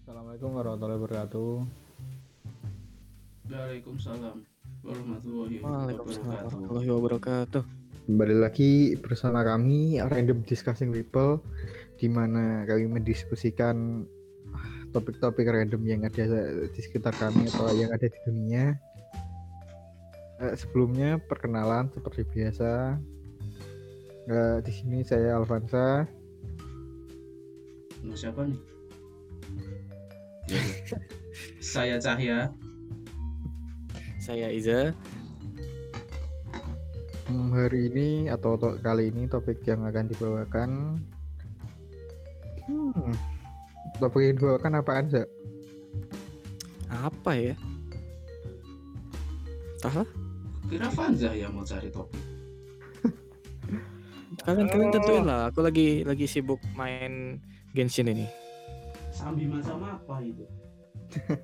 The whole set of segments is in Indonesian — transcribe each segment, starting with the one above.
Assalamualaikum warahmatullahi wabarakatuh. Waalaikumsalam warahmatullahi Waalaikumsalam wabarakatuh. warahmatullahi wabarakatuh. Kembali lagi bersama kami Random Discussing People di mana kami mendiskusikan ah, topik-topik random yang ada di sekitar kami atau yang ada di dunia. Eh, sebelumnya perkenalan seperti biasa. Eh, di sini saya Alvansa. Nama siapa nih? Ya, Saya Cahya. Saya Iza. Hmm, hari ini atau to- kali ini topik yang akan dibawakan hmm, topik yang dibawakan apaan sih? Apa ya? Entahlah. Kira Fanza yang mau cari topik. Kalian kalian tentuin lah. Aku lagi lagi sibuk main Genshin ini. Sambi macam apa itu?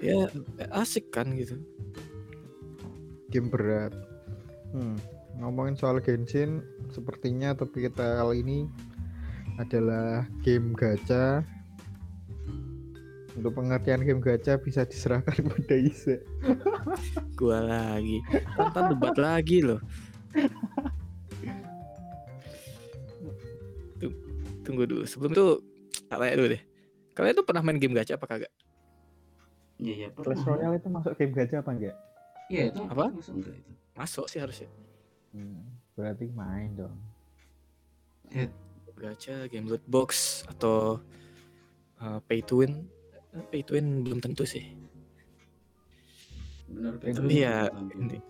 Ya asik kan gitu. game berat. Hmm, ngomongin soal Genshin, sepertinya topik kita kali ini adalah game gacha. Untuk pengertian game gacha bisa diserahkan kepada Isa. Gua lagi. Tantan debat lagi loh. Tunggu dulu. Sebelum itu tak tanya dulu deh. Kalian tuh pernah main game gacha apa kagak? Iya iya Clash pernah. Royale itu masuk game gacha apa enggak? Iya itu Apa? masuk enggak itu? Masuk sih harusnya. Hmm, berarti main dong. Gacha, game loot box atau uh, pay to win. Eh, Pay to win belum tentu sih. Benar Tapi ya, ini-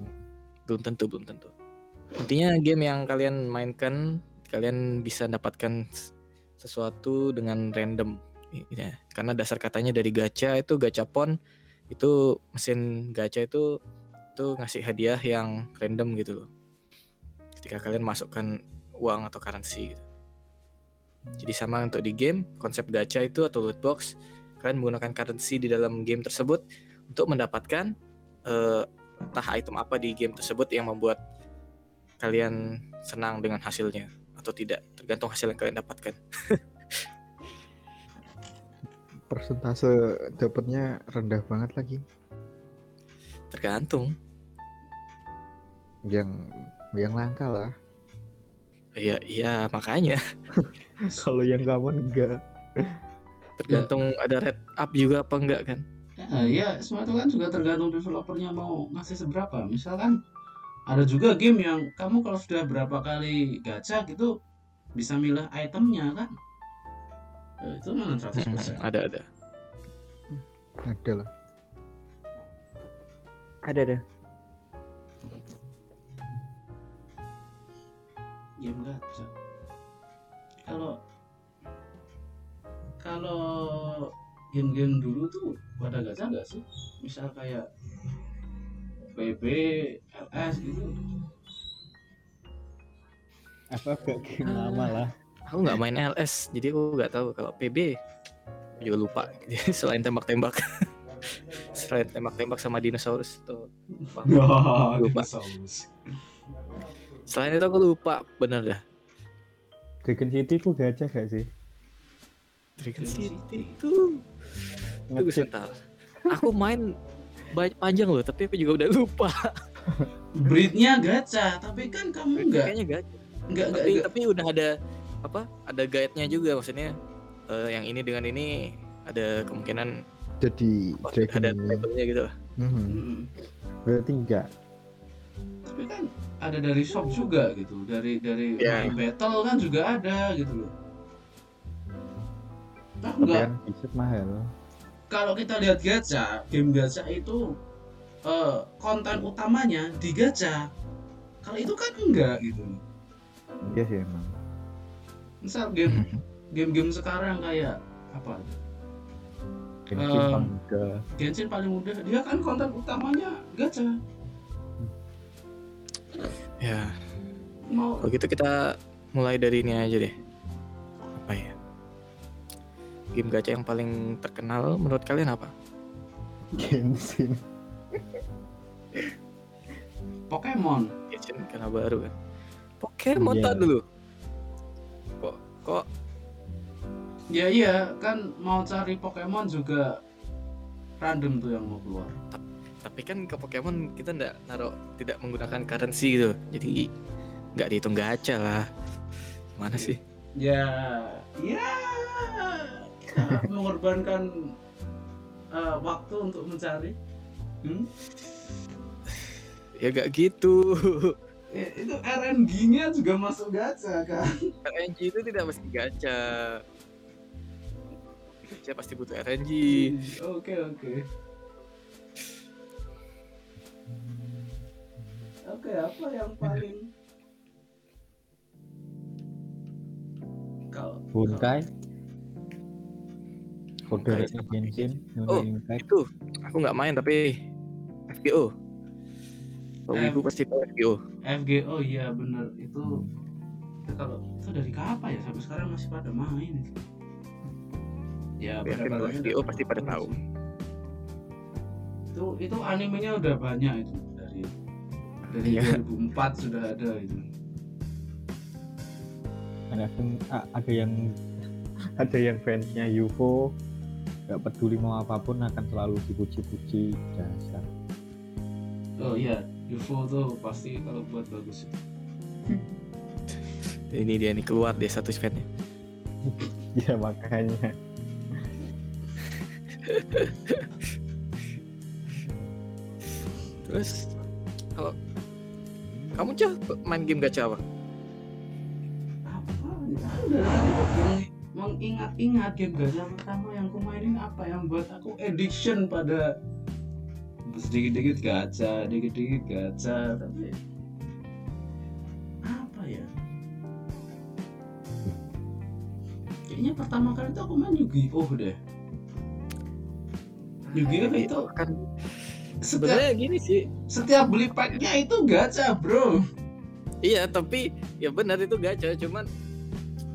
belum tentu belum tentu intinya game yang kalian mainkan kalian bisa dapatkan sesuatu dengan random. Ya karena dasar katanya dari gacha itu gachapon itu mesin gacha itu itu ngasih hadiah yang random gitu loh. Ketika kalian masukkan uang atau currency gitu. Jadi sama untuk di game konsep gacha itu atau loot box kalian menggunakan currency di dalam game tersebut untuk mendapatkan eh, entah item apa di game tersebut yang membuat kalian senang dengan hasilnya atau tidak tergantung hasil yang kalian dapatkan Persentase dapatnya rendah banget lagi. tergantung Yang yang langka lah. iya iya makanya Kalau yang common enggak. tergantung ada red up juga apa enggak kan Ya, ya, semua itu kan juga tergantung developernya mau ngasih seberapa. Misalkan ada juga game yang kamu kalau sudah berapa kali gacha gitu bisa milih itemnya kan. Eh, itu mana 100%. ada ada Ada lah. Ada ada. game gacha kalau kalau game-game dulu tuh pada gacha nggak sih misal kayak PB LS gitu Apa gak game Ah. lama lah. aku nggak main LS jadi aku nggak tahu kalau PB juga lupa Jadi selain tembak-tembak selain tembak-tembak sama dinosaurus tuh lupa. Lupa. selain itu aku lupa bener dah Dragon City tuh gacha gak sih? Dragon City itu sebentar. Aku main panjang loh, tapi aku juga udah lupa. breednya gacha tapi kan kamu nggak Kayaknya gak. nggak nggak Tapi nggak- tapi udah ada apa? Ada guide-nya juga maksudnya. eh, yang ini dengan ini ada kemungkinan Jadi oh, Dragon ada ini. labelnya gitu lah. Mhm. Mm. Berarti enggak. tapi kan ada dari shop juga gitu dari dari. My battle kan juga ada gitu loh nah, Tapi enggak kan bisa mahal. Kalau kita lihat gacha, game gacha itu eh, konten utamanya di gacha. Kalau itu kan enggak gitu. Iya sih emang. Misal game game-game sekarang kayak apa? Genshin Um, paling enggak. Genshin paling mudah, dia kan konten utamanya gacha. Ya, Mau kalau gitu kita mulai dari ini aja deh. Game gacha yang paling terkenal menurut kalian apa? Genshin. Pokemon. Genshin karena baru kan. Pokemon tak dulu. Kok kok Ya iya, kan mau cari Pokemon juga random tuh yang mau keluar. Tapi kan ke Pokemon kita nggak naruh tidak menggunakan currency gitu. Jadi nggak dihitung gacha lah. Mana sih? Ya, ya mengorbankan eh, waktu untuk mencari. Hmm? Ya gak gitu. Ya, itu RNG-nya juga masuk gacha kan? RNG itu tidak mesti gacha. Gacha pasti butuh RNG. Oke oke. Oke, apa yang paling kalau Bunkai. Oh, Impact. Itu aku nggak main tapi FGO. Kalau Eh. ibu pasti tahu FGO. FGO iya bener itu kalau itu dari kapan ya sampai sekarang masih pada main. Ya, yakin pada FGO pasti pada tahu. Itu itu animenya udah banyak itu dari dari Iya. 2004 sudah ada itu. ada ada yang ada yang fansnya UFO nggak peduli mau apa pun akan selalu dipuji-puji. Dasar Oh iya, UFO tuh pasti kalau buat bagus itu. Ini dia nih keluar dia satu fatnya. ya makanya. Terus kalau kamu cah main game gacha apa? apa? Ya mengingat-ingat game gacha pertama yang aku mainin apa yang buat aku addiction pada sedikit-dikit gacha, dikit-dikit gacha, tapi apa ya? Kayaknya pertama kali itu aku main Yu-Gi-Oh deh. Yu-Gi-Oh itu kan sebenarnya gini sih. setiap beli packnya itu gacha bro. Iya, tapi ya benar itu gacha, cuman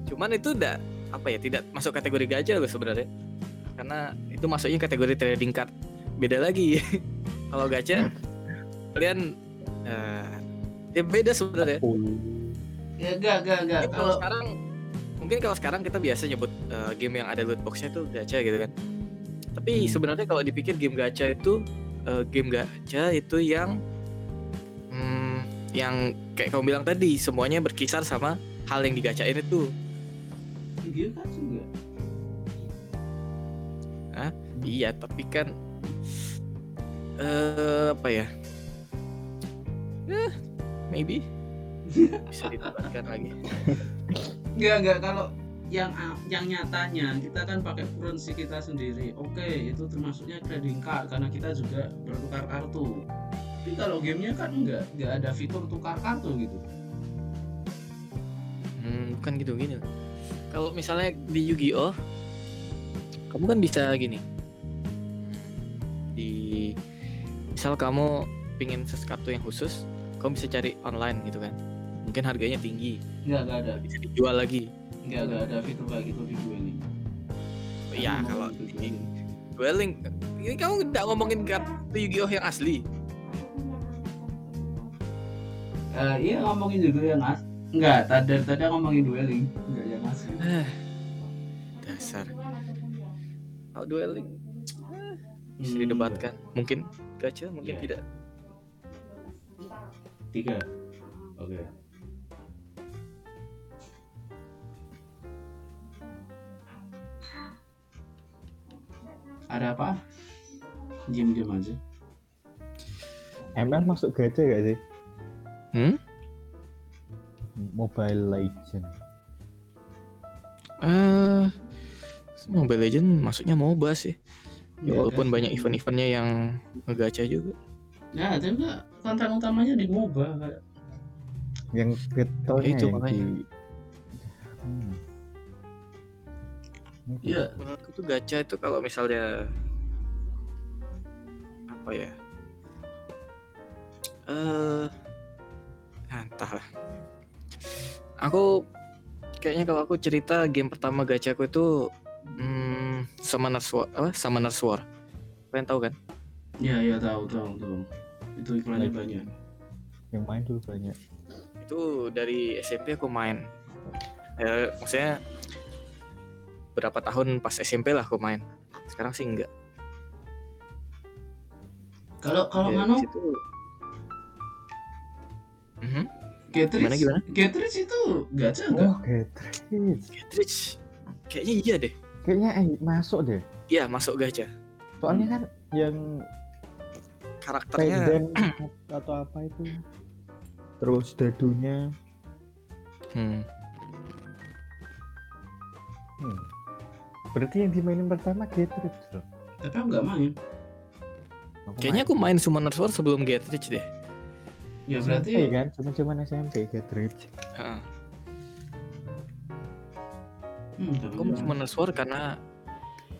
cuman itu udah apa ya tidak masuk kategori gacha loh sebenarnya. Karena itu masuknya kategori trading card. Beda lagi. Kalau gacha kalian eh, ya beda sebenarnya. Ya gak gak gak Mungkin kalau kalau sekarang mungkin kalau sekarang kita biasa nyebut eh, game yang ada loot boxnya itu gacha gitu kan. Tapi Hmm. sebenarnya kalau dipikir game gacha itu eh, game gacha itu yang hmm, yang kayak kamu bilang tadi semuanya berkisar sama hal yang digacain itu. Yu-Gi-Oh kan juga. Iya, tapi kan eh apa ya? Eh, maybe bisa ditambahkan lagi. Enggak enggak kalau yang yang nyatanya kita kan pakai currency kita sendiri. Oke, itu termasuknya trading card karena kita juga bertukar kartu. Tapi kalau gamenya kan enggak enggak ada fitur tukar kartu gitu. Hmm, bukan gitu gini. Kalau misalnya di Yu-Gi-Oh, kamu kan bisa gini. Di misal kamu pingin sesuatu yang khusus, kamu bisa cari online gitu kan. Mungkin harganya tinggi, Enggak enggak ada. bisa dijual lagi. Enggak enggak ada fitur kayak gitu di dueling. Iya, Kamu mau kalau di dueling. dueling, ini kamu nggak ngomongin kartu Yu-Gi-Oh yang asli. Eh, iya ngomongin juga yang as. Enggak, tadi tadi ngomongin dueling, Dasar. Kalau dueling bisa Hmm, didebatkan. Mungkin gacha, mungkin Iya. tidak. Tiga. Oke. Ada apa? Diam-diam aja. ML masuk gacha gak sih Hmm? Mobile Legend Eh, Mobile Legend maksudnya MOBA sih. Ya, Iya, walaupun kan? banyak event-eventnya yang ngegacha juga. Ya, tapi enggak konten utamanya di MOBA kayak yang kriptonya itu yang makanya. di Hmm. Iya, Menurutku tuh gacha itu kalau misalnya apa ya? Eh, ah, entahlah. Aku kayaknya kalau aku cerita game pertama gachaku itu hmm, Summoner's War, apa? Summoner's War. Kalian tahu kan? iya iya tahu tahu tahu. Itu iklannya banyak. yang main dulu banyak Itu dari SMP aku main. Ya, maksudnya berapa tahun pas SMP lah aku main. Sekarang sih enggak. Kalau kalau Ya, Mano situ. Mhm. Getrich, Gimana, gimana? Getrich itu gacha enggak? Oh, Getrich. Getrich. Kayaknya iya deh. Kayaknya eh, masuk deh. Iya, masuk gacha. Soalnya kan yang Karakternya atau apa itu. Terus dadunya. hmm. Hmm. Berarti yang dimainin pertama Getrich loh. Tapi aku nggak main. Aku Kayaknya aku main Summoner's War sebelum Getrich deh. Ya berarti SMP kan, cuma-cuma SMP Getrich. Heeh. Hmm, tapi Aku Summoner's War karena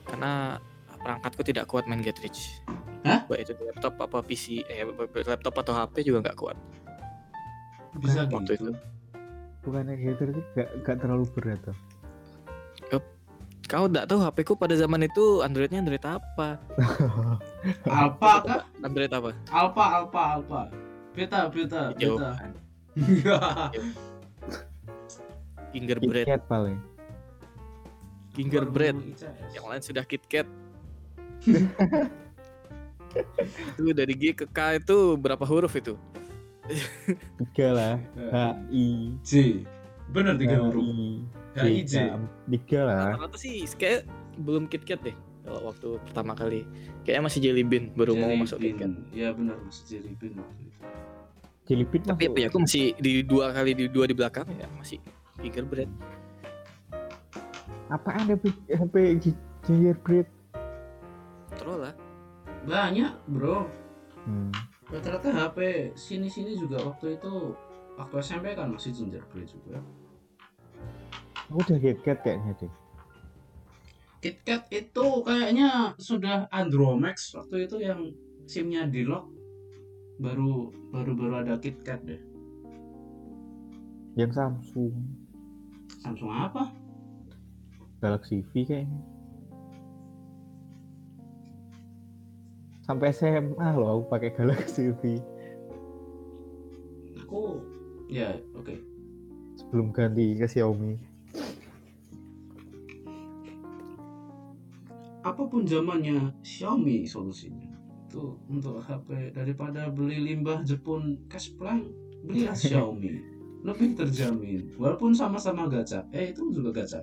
karena perangkatku tidak kuat main Getrich. Hah? Baik itu di laptop apa PC, eh laptop atau HP juga nggak kuat. bisa waktu gitu. itu. Bukannya Getrich gak, gak terlalu berat tuh. Kau nggak tahu HP ku pada zaman itu Androidnya Android apa? Alpha kah? Android apa? Alpha, Alpha, Alpha. Beta, beta, beta. Gingerbread, KitKat paling. Gingerbread. Yang lain sudah KitKat. itu dari G ke K itu berapa huruf itu? Tiga lah. H I J. Benar tiga huruf. H I J. Tiga lah. Rata-rata sih kayak belum KitKat deh. Kalau waktu pertama kali, kayaknya masih Jelly Bean baru mau Jelly masuk Bean. KitKat. Ya benar masih Jelly Bean waktu itu. Jellybean Tapi masuk. ya aku masih di dua kali di dua di belakang ya masih Gingerbread. Apaan HP HP Gingerbread? Troll lah. Banyak, Bro. Hmm. Rata-rata HP sini-sini juga waktu itu waktu SMP kan masih gingerbread juga. Aku udah KitKat kayaknya deh. KitKat itu kayaknya sudah Andromax waktu itu yang SIM-nya di lock baru baru baru ada KitKat deh. Yang Samsung Samsung apa? Galaxy V kayaknya. Sampai SMA loh aku pakai Galaxy V Aku ya oke. sebelum ganti ke Xiaomi. Apa pun zamannya Xiaomi solusinya. Itu untuk HP daripada beli limbah Jepun cash plan, belilah Xiaomi. Lebih terjamin. Walaupun sama-sama gacha. Eh itu juga gacha.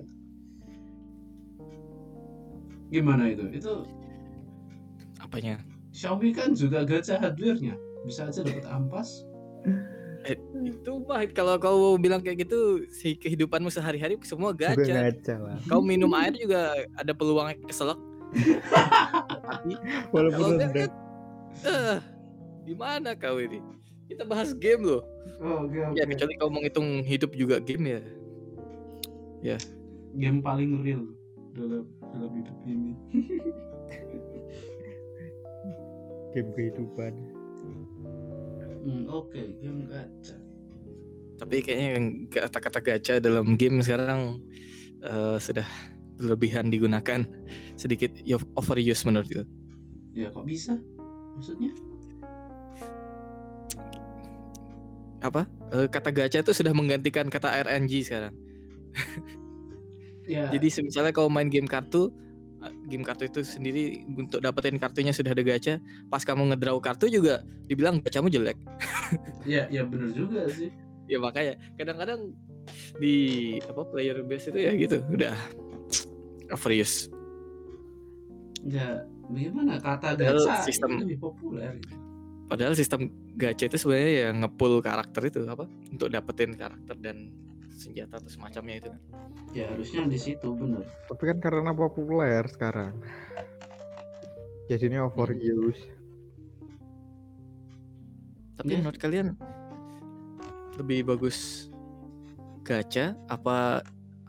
Gimana itu? Itu Apanya? Xiaomi kan juga gacha hardware-nya. Bisa aja dapat ampas. Itu mah kalau kau bilang kayak gitu si kehidupanmu sehari-hari semua gacha. gacha lah. Kau minum air juga ada peluang keselak. Tapi Walaupun rendah. kan, eh, di mana kau ini? Kita bahas game loh. Oh, oke Ya kecuali kau mau ngitung hidup juga game ya. Game paling real dalam dalam hidup ini. game kehidupan. Hmm, oke, game gacha. Tapi kayaknya yang kata-kata gacha dalam game sekarang eh, sudah berlebihan digunakan sedikit overuse menurut itu. Ya kok bisa? Maksudnya? Apa? Eh, kata gacha itu sudah menggantikan kata RNG sekarang. Ya. Jadi misalnya kau main game kartu, eh, game kartu itu sendiri untuk dapetin kartunya sudah ada gacha, pas kamu ngedraw kartu juga dibilang gachamu jelek. ya, ya bener juga sih. Ya makanya kadang-kadang di apa player base itu ya gitu, udah overuse. Ya, bagaimana kata Padahal gacha sistem- itu lebih populer. gitu. Padahal sistem gacha itu sebenarnya ya ngepull karakter itu apa untuk dapetin karakter dan senjata atau semacamnya itu. kan. Ya harusnya di situ bener. Tapi kan karena populer sekarang. Jadinya overuse. Tapi Ya. menurut kalian lebih bagus gacha apa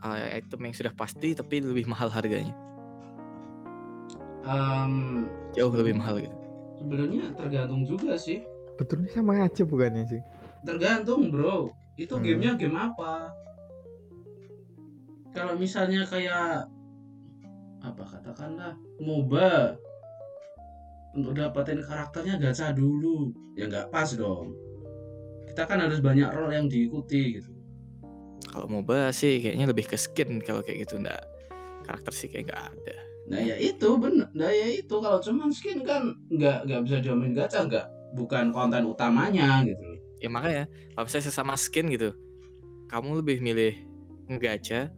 uh, item yang sudah pasti tapi lebih mahal harganya? Em, Jauh lebih mahal gitu. sebenarnya tergantung juga sih. Betulnya sama aja bukannya sih? Tergantung bro. Itu Hmm. gamenya game apa? Kalau misalnya kayak apa katakanlah MOBA untuk dapetin karakternya gacha dulu ya nggak pas dong kita kan harus banyak role yang diikuti gitu Kalau MOBA sih kayaknya lebih ke skin kalau kayak gitu enggak karakter sih kayak nggak ada Nah ya itu bener. Nah ya itu kalau cuman skin kan nggak nggak bisa diomongin gacha nggak bukan konten utamanya gitu. ya makanya kalau misalnya sesama skin gitu kamu lebih milih ngegacha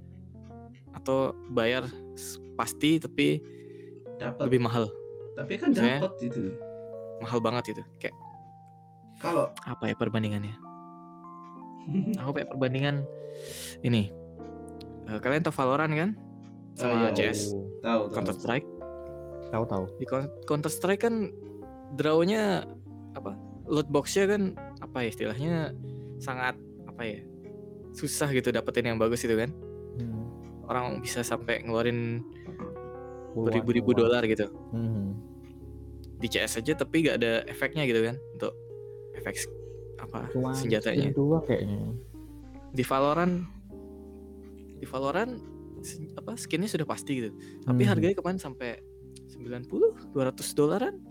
atau bayar pasti tapi Dapat. lebih mahal Tapi kan dapat gitu. mahal banget itu kayak Kalau apa ya perbandingannya aku kayak perbandingan ini. Eh, kalian tahu Valorant kan? Sama Oh, iya. CS tahu tahu. Counter Strike? Tahu tahu. di Counter Strike kan drawnya apa? Loot boxnya kan apa ya istilahnya? Sangat apa ya? Susah gitu dapetin yang bagus itu kan? Hmm. orang bisa sampai ngeluarin beribu-ribu dolar gitu. Hmm. di CS aja tapi gak ada efeknya gitu kan? Untuk efek apa? Cuma senjatanya. skin doang kayaknya. Di Valorant di Valorant apa skinnya sudah pasti gitu tapi Hmm. harganya kemarin sampai 90 200 dolaran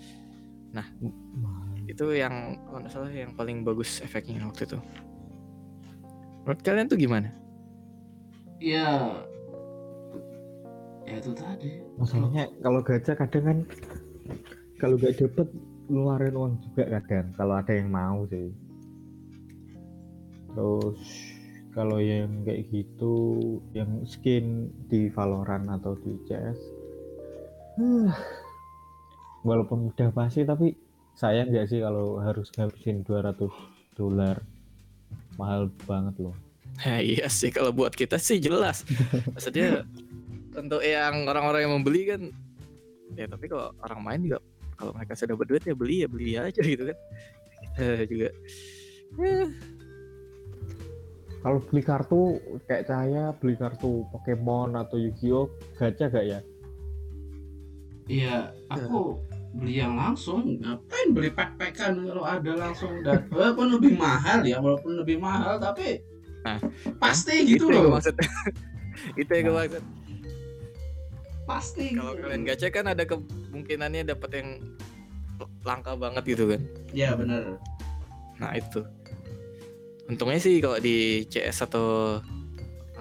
Mahal. itu yang kalau nggak salah yang paling bagus efeknya waktu itu menurut kalian tuh gimana ya ya itu tadi. Masalahnya kalau gacha kadang kan kalau gak dapet ngeluarin uang juga kadang kalau ada yang mau sih. Terus kalau yang kayak gitu yang skin di Valorant atau di CS huh, walaupun udah pasti tapi sayang nggak sih kalau harus ngabisin 200 dolar mahal banget loh Nah, iya sih kalau buat kita sih jelas. Maksudnya untuk yang orang-orang yang membeli kan ya tapi kalau orang main juga kalau mereka sudah berduit ya beli ya beli aja gitu kan. Kita juga eh, kalau beli kartu kayak saya beli kartu Pokemon atau Yu-Gi-Oh gacha gak ya Iya, aku beli yang langsung. Ngapain beli pack-packan kalau ada langsung dan walaupun lebih mahal ya, walaupun lebih mahal tapi Nah, pasti itu gitu loh. maksud. itu yang gue Nah. maksud. Pasti. Kalau gitu. kalian gacha kan ada kemungkinannya dapat yang langka banget gitu kan. Ya benar. Nah itu. Untungnya sih kalau di CS atau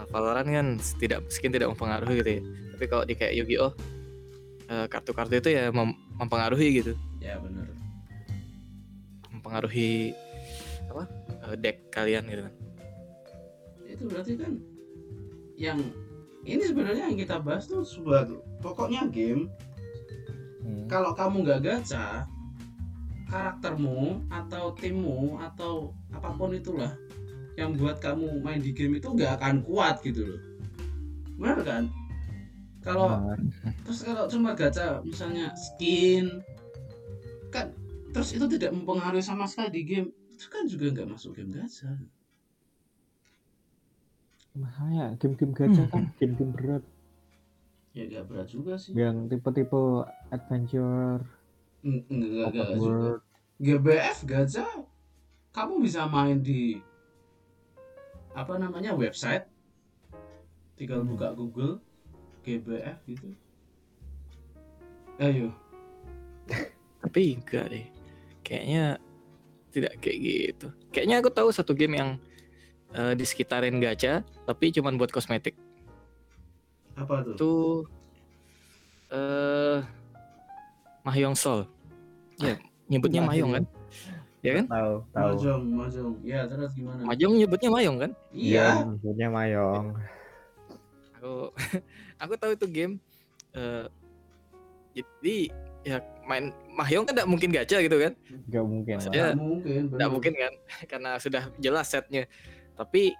Valorant kan tidak skin tidak mempengaruhi gitu ya. Tapi kalau di kayak Yu-Gi-Oh eh, kartu-kartu itu ya mem- mempengaruhi gitu, Ya benar. mempengaruhi apa eh, deck kalian gitu kan. Itu berarti kan yang ini sebenarnya yang kita bahas tuh sebuah pokoknya game Hmm. kalau kamu nggak gacha karaktermu atau timmu atau apa pun itulah yang buat kamu main di game itu nggak akan kuat gitu loh. Benar kan? Kalau terus kalau cuma gacha misalnya skin kan terus itu tidak mempengaruhi sama sekali di game. Itu kan juga nggak masuk game gacha. Makanya game-game gacha kan game-game berat. Ya nggak berat juga sih. Yang tipe-tipe adventure, Eng- enggak enggak world. GBF gacha kamu bisa main di apa namanya website tinggal Hmm. buka Google GBF gitu ayo Tapi enggak deh. Kayaknya tidak kayak gitu. Kayaknya aku tahu satu game yang eh, di sekitarin gacha tapi cuman buat kosmetik. apa tuh Itu eh Mahjong Soul. Ya, nyebutnya Mahjong kan? Ya kan? Tahu, tahu. mahjong mahjong ya terus gimana Mahjong nyebutnya Mahjong kan? iya maksudnya Mayong. Aku aku tahu itu game eh jadi ya main Mahjong kan tidak mungkin gacha gitu kan? Gak mungkin. Maksudnya- Nggak mungkin mungkin kan? Karena sudah jelas setnya. Tapi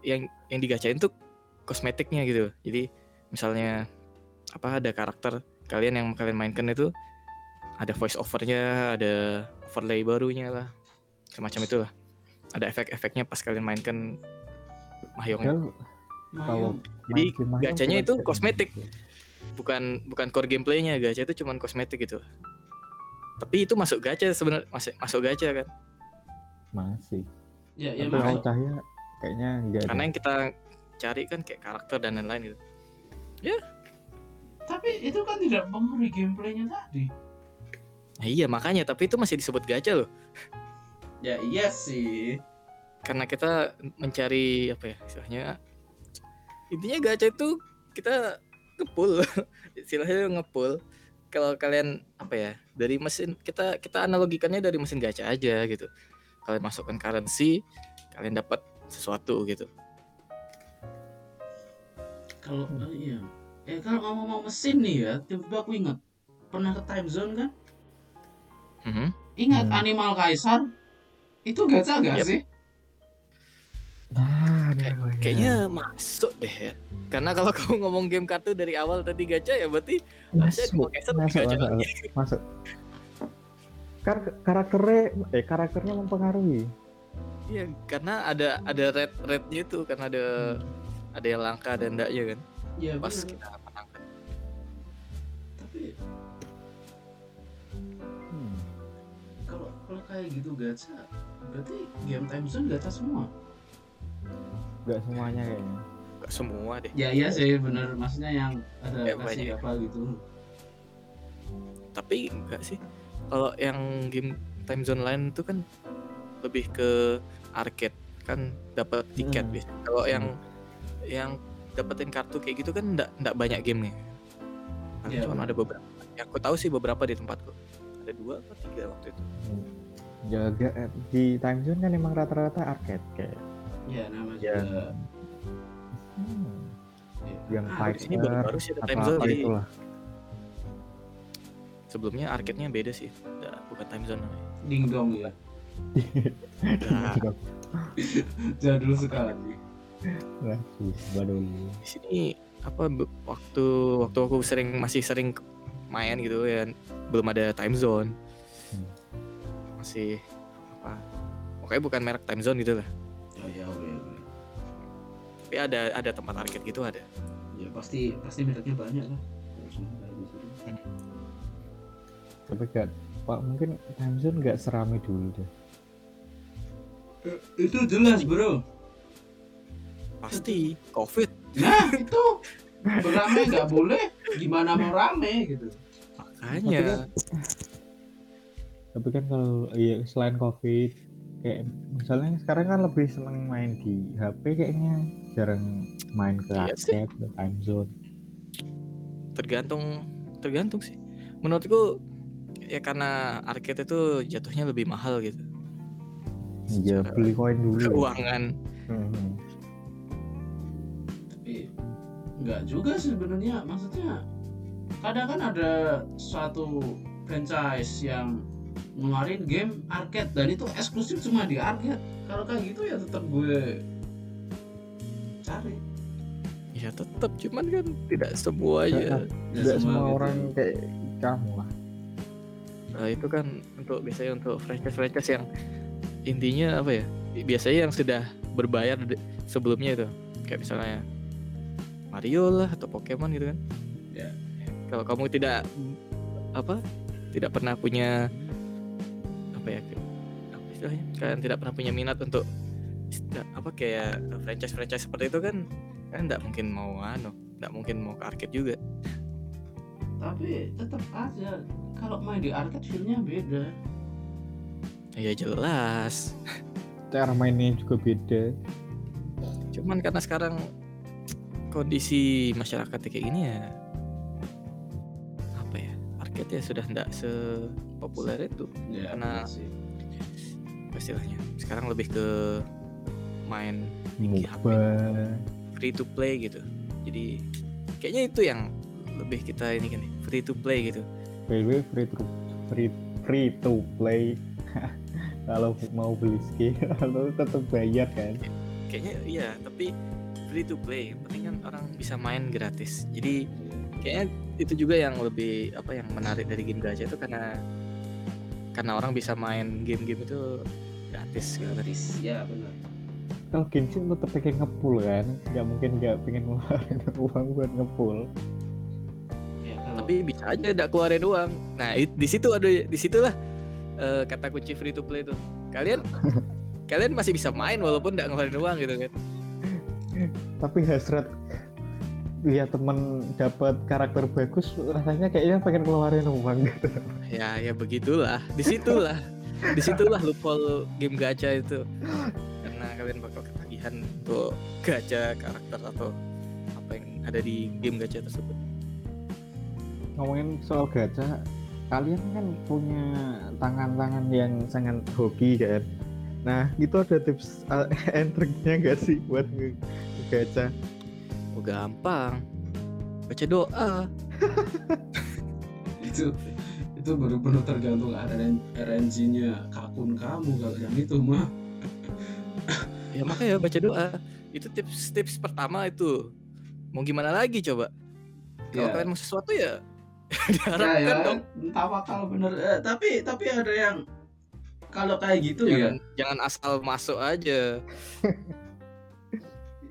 yang yang digacain tuh kosmetiknya gitu. Jadi misalnya apa ada karakter kalian yang kalian mainkan itu ada voice overnya, ada overlay barunya lah, semacam itulah. Ada efek-efeknya pas kalian mainkan Mahjongnya. Mahjong. kalau Jadi, gacanya itu kosmetik. Bukan bukan core gameplaynya gacha itu cuman kosmetik gitu. Tapi itu masuk gacha sebenarnya masuk masuk gacha kan. Masih. ya ya Tapi makanya cahaya kayaknya enggak Karena yang kita cari kan kayak karakter dan lain-lain gitu. tapi itu kan tidak mempengaruhi gameplaynya tadi Nah, iya makanya tapi itu masih disebut gacha loh. ya iya sih. Karena kita mencari apa ya istilahnya intinya gacha itu kita ngepul istilahnya ngepul kalau kalian apa ya dari mesin kita kita analogikannya dari mesin gacha aja gitu. Kalian masukkan currency kalian dapat sesuatu gitu. Kalau iya. Eh kalau ngomong-ngomong mesin nih ya tiba-tiba aku ingat. Pernah ke time zone kan Mhm. ingat Hmm. animal kaisar itu gacha gak Yep. sih Nah, Kayak- namanya. kayaknya masuk deh ya karena kalau kamu ngomong game kartu dari awal tadi gacha ya berarti masuk, Pokemon masuk, gacha masuk, lagi. masuk. Kar- karakternya, eh karakternya mempengaruhi. Iya, karena ada ada red rednya itu karena ada ada yang langka dan enggaknya kan. ya Pas bener. kita kayak gitu gacha berarti game time zone gacha semua Gak semuanya kayaknya. Gak semua deh. ya iya sih bener maksudnya yang ada Ya, kasih banyak. apa gitu Tapi enggak sih. Kalau yang game time zone lain itu kan lebih ke arcade kan dapat tiket Hmm. Kalau yang yang dapetin kartu kayak gitu kan enggak enggak banyak gamenya. Paling Iya, cuma benar. ada beberapa. Yang aku tahu sih beberapa di tempatku. Ada dua atau tiga waktu itu. Jaga eh, di time zone kan emang rata-rata arcade kayak. ya nama Ya. juga Hmm. ya. Yang Ah, fight Ini baru-baru sih ada time zone jadi itulah. sebelumnya arcade-nya beda sih. Nggak, bukan time zone namanya. ding dong ya Nah, jadul sekali Nah, baru. di sini apa be- waktu waktu aku sering masih sering main gitu ya belum ada time zone. Masih apa pokoknya bukan merek time zone gitu lah. Oh ya oke oke. Tapi ada ada tempat arcade gitu ada? Ya pasti pasti mereknya banyak lah. Tapi gak, Pak mungkin time zone gak serame dulu deh. Eh, itu jelas bro. Pasti covid. Nah itu. Berame nggak boleh gimana mau rame gitu. Makanya Tapi kan kalau ya selain covid kayak misalnya sekarang kan lebih seneng main di HP kayaknya jarang main ke Iya arcade ke time zone. tergantung tergantung sih menurutku ya karena arcade itu jatuhnya lebih mahal gitu Ya beli koin dulu. keuangan Hmm. tapi nggak juga sih sebenarnya maksudnya kadang kan ada suatu franchise yang ngeluarin game arcade dan itu eksklusif cuma di arcade kalau kayak gitu ya tetap gue cari ya tetap cuman kan tidak semua ya Ya, Gak semua gitu. orang kayak kamu lah. Nah, itu kan untuk biasanya untuk franchise-franchise yang intinya apa ya? Biasanya yang sudah berbayar sebelumnya itu. Kayak misalnya Mario lah atau Pokemon gitu kan. Ya. Kalau kamu tidak apa? Tidak pernah punya apa ya? Apa istilahnya? Kalian tidak pernah punya minat untuk apa kayak franchise-franchise seperti itu kan kan tidak mungkin mau anu, tidak mungkin mau ke arcade juga. tapi tetap aja kalau main di arcade feelnya beda Ya jelas. Cara mainnya juga beda. Cuman karena sekarang kondisi masyarakat kayak gini ya apa ya arcade ya sudah tidak sepopuler itu ya Karena- benar sih. istilahnya sekarang lebih ke main HP MOBA. free to play gitu jadi kayaknya itu yang lebih kita ini kan free to play gitu way, free to free free to play. Kalau mau beli skill atau tetap bayar kan. kayaknya iya tapi free to play yang penting kan orang bisa main gratis jadi kayaknya itu juga yang lebih apa yang menarik dari game gacha itu karena karena orang bisa main game-game itu gratis gitu. Gratis ya benar. Kalau Genshin tetap pengen ngepul kan, nggak mungkin nggak pengen ngeluarin uang buat ngepul. ya kalau tapi bisa aja tidak keluarin uang. Nah it- di situ ada di situlah eh, kata kunci free to play itu kalian kalian masih bisa main walaupun tidak ngeluarin uang gitu kan. Tapi hasrat lihat temen dapat karakter bagus, rasanya kayaknya pengen keluarin uang gitu. ya ya begitulah. Di situlah di situlah loophole game gacha itu. Karena kalian bakal ketagihan untuk gacha karakter atau apa yang ada di game gacha tersebut. ngomongin soal gacha kalian kan punya tangan-tangan yang sangat hoki kan? Nah itu ada tips uh, and triknya nggak sih buat gacha Oh gampang. Baca doa. itu itu benar-benar tergantung RNG-nya akun kamu kalau yang itu mah Ya makanya baca doa. Itu tips-tips pertama itu. Mau gimana lagi coba? Kalau Ya. kalian mau sesuatu ya ya, diharapkan ya dong. tawakal bener Eh, tapi tapi ada yang kalau kayak gitu ya Jangan, jangan asal masuk aja.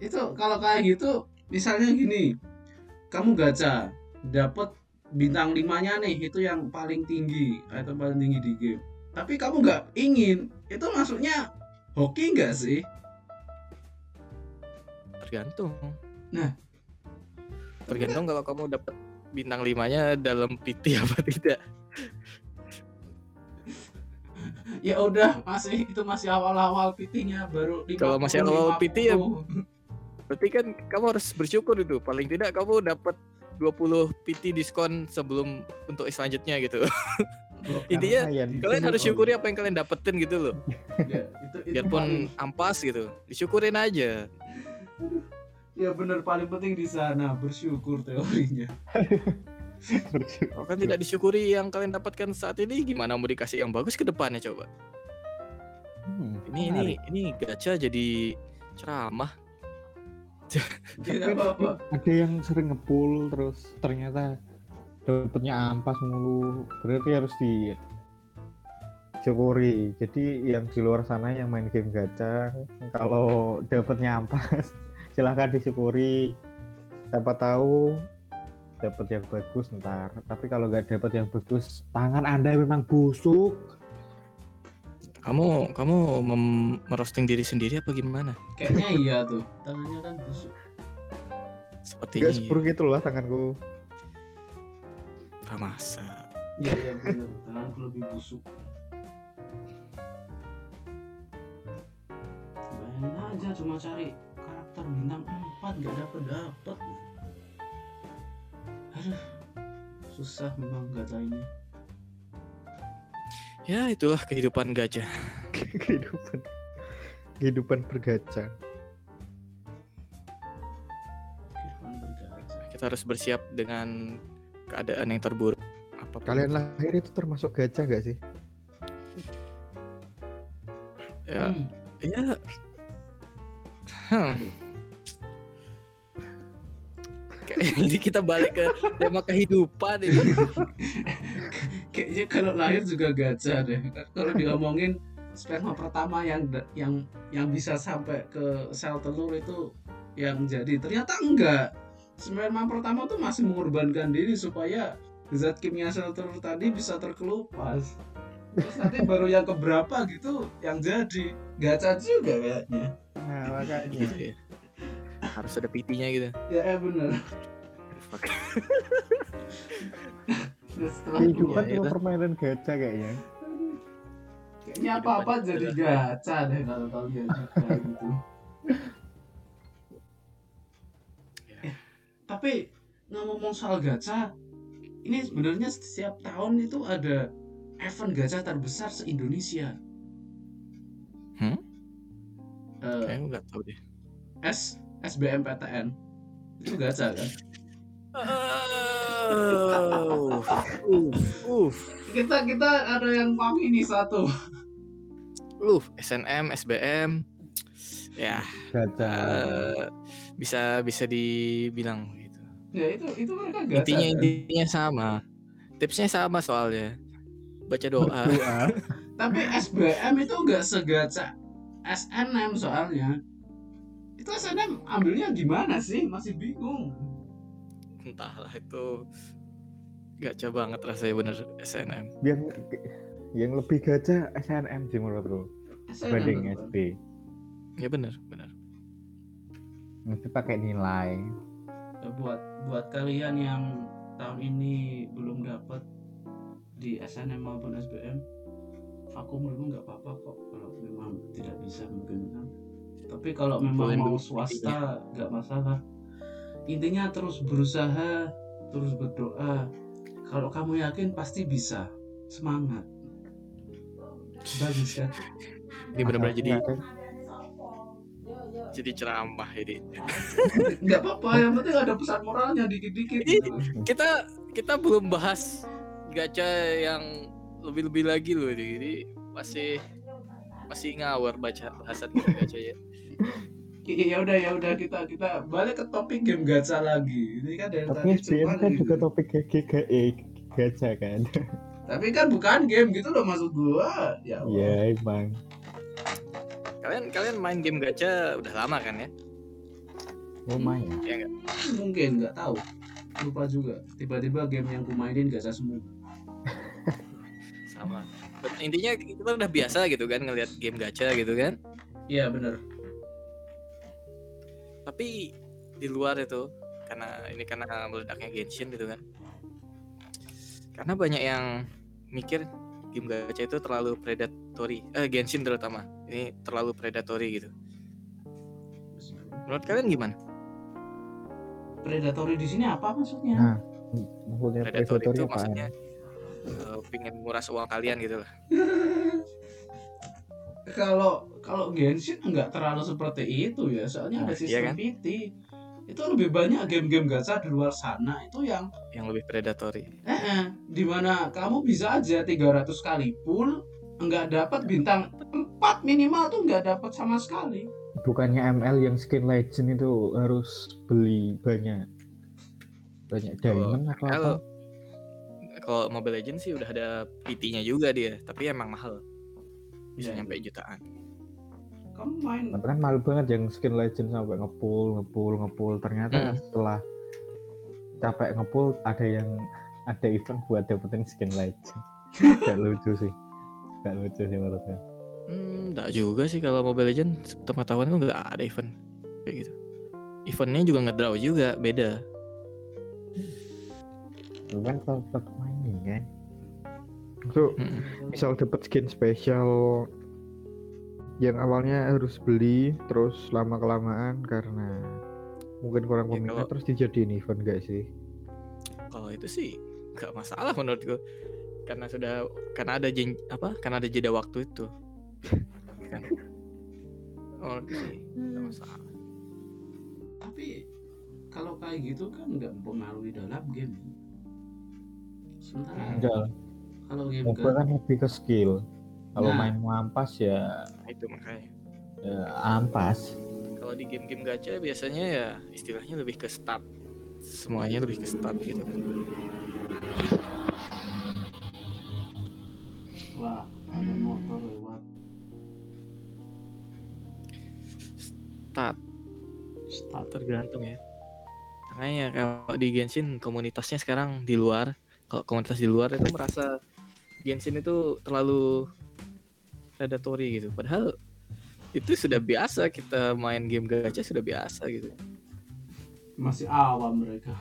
itu kalau kayak gitu misalnya gini kamu gacha dapat bintang limanya nih itu yang paling tinggi item paling tinggi di game tapi kamu nggak ingin itu maksudnya hoki nggak sih Tergantung. Nah. tergantung kalau kamu dapat bintang limanya dalam PT apa tidak. ya udah masih itu masih awal-awal PT-nya baru 50, Kalau masih awal 50. PT ya Berarti kan kamu harus bersyukur itu. Paling tidak kamu dapat 20 PT diskon sebelum untuk selanjutnya gitu. Intinya Lumayan. kalian harus syukuri apa yang kalian dapetin gitu loh. Ya, itu, itu Biarpun ampas gitu, disyukurin aja. ya bener paling penting di sana bersyukur teorinya Kalau kan tidak disyukuri yang kalian dapatkan saat ini, gimana mau dikasih yang bagus ke depannya coba? Hmm, Ini ini ini gacha jadi ceramah. Tidak apa-apa. Ada yang sering ngepull terus ternyata dapetnya ampas mulu. Berarti harus di syukuri jadi yang di luar sana yang main game gacha kalau dapetnya ampas silahkan disyukuri. Siapa tahu dapat yang bagus ntar. Tapi kalau nggak dapat yang bagus tangan anda memang busuk Kamu kamu mem- merosting diri sendiri apa gimana? kayaknya iya tuh. Tangannya kan busuk. Seperti nggak ini. seburuk itulah tanganku. Masa. iya iya bener. Tanganku lebih busuk. Bayangin aja cuma cari karakter bintang 4 nggak dapet dapet. Aduh susah memang gata ini Ya itulah kehidupan gajah. kehidupan kehidupan bergacha Kita harus bersiap dengan keadaan yang terburuk. Apa pun. kalian lahir itu termasuk gacha nggak sih ya, Hmm, ya. Hmm. Kayak Jadi kita balik ke tema kehidupan ini. kayaknya kalau lahir juga gacha deh. Kalau diomongin sperma pertama yang yang yang bisa sampai ke sel telur itu yang jadi. Ternyata enggak. Sperma pertama tuh masih mengorbankan diri supaya zat kimia sel telur tadi bisa terkelupas. Terus nanti baru yang keberapa gitu yang jadi. Gacha juga kayaknya. Nah makanya. Gitu ya. Harus ada PT-nya gitu. ya eh bener kehidupan ya, cuma itu. permainan gacha kayaknya kayaknya apa apa Kehidupan jadi gacha deh kalau kalau gacha kayak gitu Ya. tapi ngomong soal gacha ini sebenarnya setiap tahun itu ada event gacha terbesar se Indonesia Hmm? Eh, Kayaknya nggak tahu deh. S SBMPTN itu gacha kan Oh, uff, kita kita ada yang paham ini satu. Uff, SNM, SBM, ya. Gacha eh, bisa bisa dibilang gitu. ya itu itu kan gacha Intinya kan? intinya sama, tipsnya sama soalnya, baca doa. Doa. tapi SBM itu enggak segacha SNM soalnya. Itu SNM ambilnya gimana sih? Masih bingung Entahlah itu gacha banget rasanya bener SNM. yang yang lebih gacha SNM sih menurut lu? Dibanding SD Ya bener, bener. mesti pakai nilai. Ya, buat buat kalian yang tahun ini belum dapat di SNM maupun SBM vakum dulu nggak apa-apa kok kalau memang tidak bisa mungkin kan tapi kalau memang mau swasta nggak masalah intinya terus berusaha terus berdoa kalau kamu yakin pasti bisa semangat bagus kan Ini benar-benar jadi jadi ceramah ini. nggak apa-apa yang penting ada pesan moralnya dikit-dikit Ini- gitu. Kita kita belum bahas gacha yang lebih-lebih lagi loh ini. Ini masih masih ngawur baca bahasan gacha ya. Ya udah ya udah kita kita balik ke topik game gacha lagi ini kan dari Tapi tadi cuma kan gitu. juga topik GGE gacha kan. tapi kan bukan game gitu loh maksud gua ya Allah. Iya emang. Kalian kalian main game gacha udah lama kan ya? Lumayan. Ya enggak? mungkin nggak tahu lupa juga tiba-tiba game yang kumainin gacha semua Sama. But intinya kita udah biasa gitu kan ngelihat game gacha gitu kan. iya bener Tapi di luar itu karena ini karena meledaknya Genshin gitu kan. Karena banyak yang mikir game gacha itu terlalu predatory. Eh Genshin terutama. Ini terlalu predatory gitu. Menurut kalian gimana? predatory di sini apa maksudnya Nah, maksudnya Predatory predatory itu apaan? maksudnya eh, pingin nguras uang kalian gitu lah. kalau kalau Genshin nggak terlalu seperti itu ya soalnya ada Nah, iya sistem kan? PT itu lebih banyak game-game gacha di luar sana itu yang Yang lebih predatory. eh, eh di mana kamu bisa aja 300 kali full nggak dapat bintang 4 minimal tuh nggak dapat sama sekali Bukannya ML yang skin legend itu harus beli banyak banyak diamond atau apa? Kalau kalau Mobile Legends sih udah ada PT-nya juga dia, tapi emang mahal. Bisa Ya, nyampe jutaan. kamu main Tapi kan malu banget yang skin legend sampai ngepul, ngepul, ngepul. Ternyata Hmm. setelah capek ngepul ada yang ada event buat dapetin skin legend. Gak lucu sih. Gak lucu sih menurutnya. Hmm, enggak juga sih kalau Mobile Legends pengetahuan itu nggak ada event kayak gitu. Eventnya juga ngedraw juga, beda. Lu kan kalau tetap mainin kan. Itu Mm-mm. misal dapet skin spesial yang awalnya harus beli terus lama kelamaan karena mungkin kurang Ya, peminat kalau- terus dijadiin event gak sih? Kalau itu sih nggak masalah menurutku. Karena sudah karena ada jen, apa? Karena ada jeda waktu itu. kan. Oh, sih nggak masalah. tapi kalau kayak gitu kan nggak mempengaruhi dalam game sementara Enggak. Kalau game Mobile kan lebih ke skill. Kalau Nah. main ampas ya, Nah, itu makanya. ya ampas. Kalau di game-game gacha biasanya ya istilahnya lebih ke stat. Semuanya lebih ke stat gitu. wah ada motor lewat Stat start tergantung ya. Makanya kalau di Genshin komunitasnya sekarang di luar, kalau komunitas di luar itu merasa Genshin itu terlalu predatory gitu. Padahal itu sudah biasa kita main game gacha sudah biasa gitu. masih awam mereka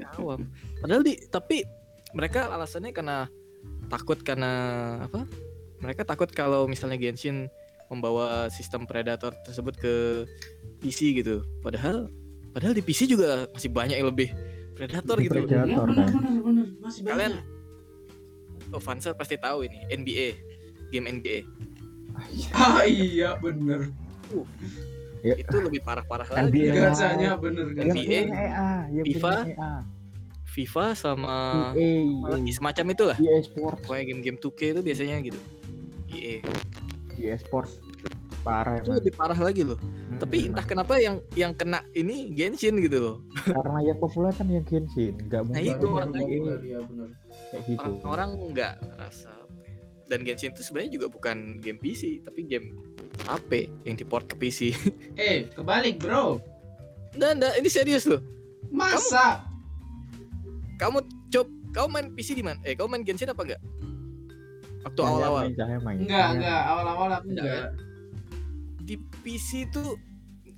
Ya, awam. Padahal di tapi mereka alasannya karena takut karena apa? Mereka takut kalau misalnya Genshin membawa sistem predator tersebut ke PC gitu. Padahal padahal di PC juga masih banyak yang lebih predator gitu. predator. ya benar kan? Kalian banyak oh pasti tahu ini NBA. Game NBA. ah iya bener Ya. Itu lebih parah-parah lagi. NBA. gacanya bener gacanya NBA, yang FIFA, EA, FIFA sama EA, lagi semacam itulah. EA Sports, Pokoknya game-game 2K itu biasanya gitu. EA. EA Sports parah Itu lebih parah lagi loh. Hmm, Tapi entah kenapa yang yang kena ini Genshin gitu loh. karena yang populer kan yang Genshin, nggak mungkin itu yang makanya. EA iya bener kayak gitu. Orang-orang nggak ngerasa apa ya. dan Genshin itu sebenarnya juga bukan game PC tapi game HP yang diport ke PC. eh kebalik bro Dan ini serius loh. masa Kamu coba kamu main PC di mana? Eh, kamu main Genshin apa enggak? Waktu awal-awal enggak Saya- enggak awal-awal aku Enggak, enggak di PC itu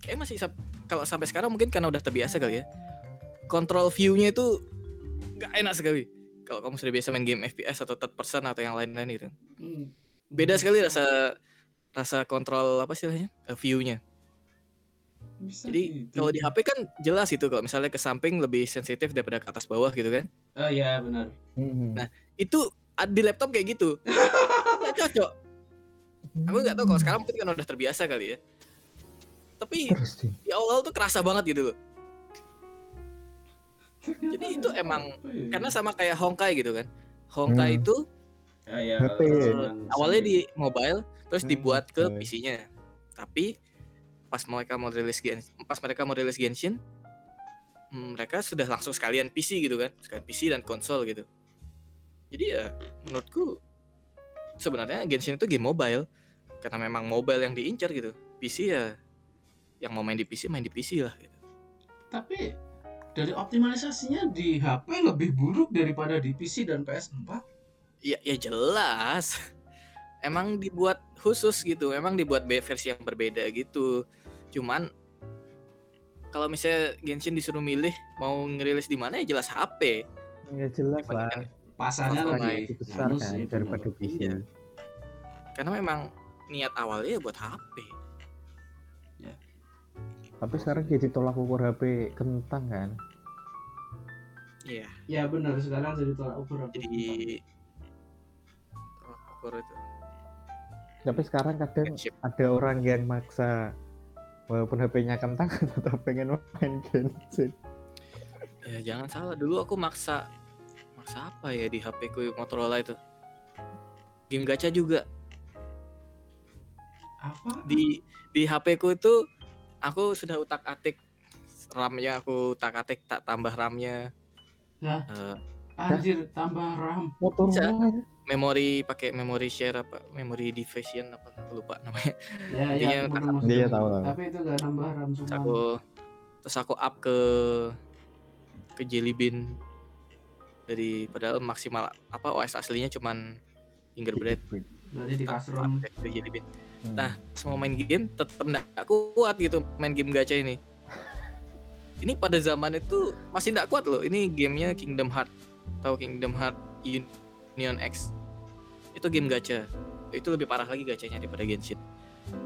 kayak masih kalau sampai sekarang mungkin karena udah terbiasa kali ya. Control view-nya itu nggak enak sekali. Kalau kamu sudah biasa main game FPS atau third person atau yang lain-lain gitu. Hmm. Beda sekali rasa rasa kontrol apa sih istilahnya? Eh, view-nya. Bisa Jadi gitu. kalau di HP kan jelas itu kalau misalnya ke samping lebih sensitif daripada ke atas bawah gitu kan. Oh iya benar. Hmm. Nah, Itu ad- di laptop kayak gitu. Nggak cocok. Aku nggak tahu kalau sekarang mungkin kan udah terbiasa kali ya. Tapi Interesting. di awal tuh kerasa banget gitu loh. Jadi itu emang ya? karena sama kayak Honkai gitu kan. Honkai Hmm. itu Ya, ya, eh, cuman awalnya sambil- di mobile terus Hmm, dibuat ke. PC-nya. Tapi pas mereka mau rilis Gen pas mereka mau rilis Genshin hmm, mereka sudah langsung sekalian PC gitu kan. Sekalian PC dan konsol gitu. Jadi ya menurutku sebenarnya Genshin itu game mobile karena memang mobile yang diincar gitu. PC ya yang mau main di PC main di PC lah gitu. Tapi dari optimalisasinya di HP lebih buruk daripada di PC dan PS4. Ya ya jelas. Emang dibuat khusus gitu, emang dibuat versi yang berbeda gitu. Cuman kalau misalnya Genshin disuruh milih mau ngerilis di mana ya jelas HP. Ya jelas lah. Pasarnya lebih besar kan daripada. PC. Iya. Karena memang niat awalnya ya buat HP. Tapi sekarang jadi tolak ukur HP kentang kan. Iya, Ya benar sekarang jadi tolak ukur apa jadi tolak ukur itu. Tapi sekarang kadang Friendship. ada orang yang maksa walaupun HP-nya kentang tetap pengen main Genshin. Ya jangan salah, dulu aku maksa maksa apa ya di HP ku Motorola itu. Game gacha juga. Apa? di di HP ku itu aku sudah utak atik RAM-nya aku utak atik tak tambah RAM-nya Lah. Eh, Anjir tambah RAM. Motorola memori pakai memori share apa memori division apa aku lupa namanya Ya Intinya ya. aku tak- Iya, maksudnya. tahu. Tapi itu gak nambah RAM terus aku terus aku up ke ke Jelly Bean dari padahal maksimal apa OS aslinya cuman fingerprint Berarti di custom. ke Jelly Bean Hmm. Nah, semua main game tetap nggak kuat gitu main game gacha ini. Ini pada zaman itu masih nggak kuat loh. Ini gamenya Kingdom Heart. Tahu Kingdom Heart Union X? Itu game gacha. Itu lebih parah lagi gacanya daripada Genshin.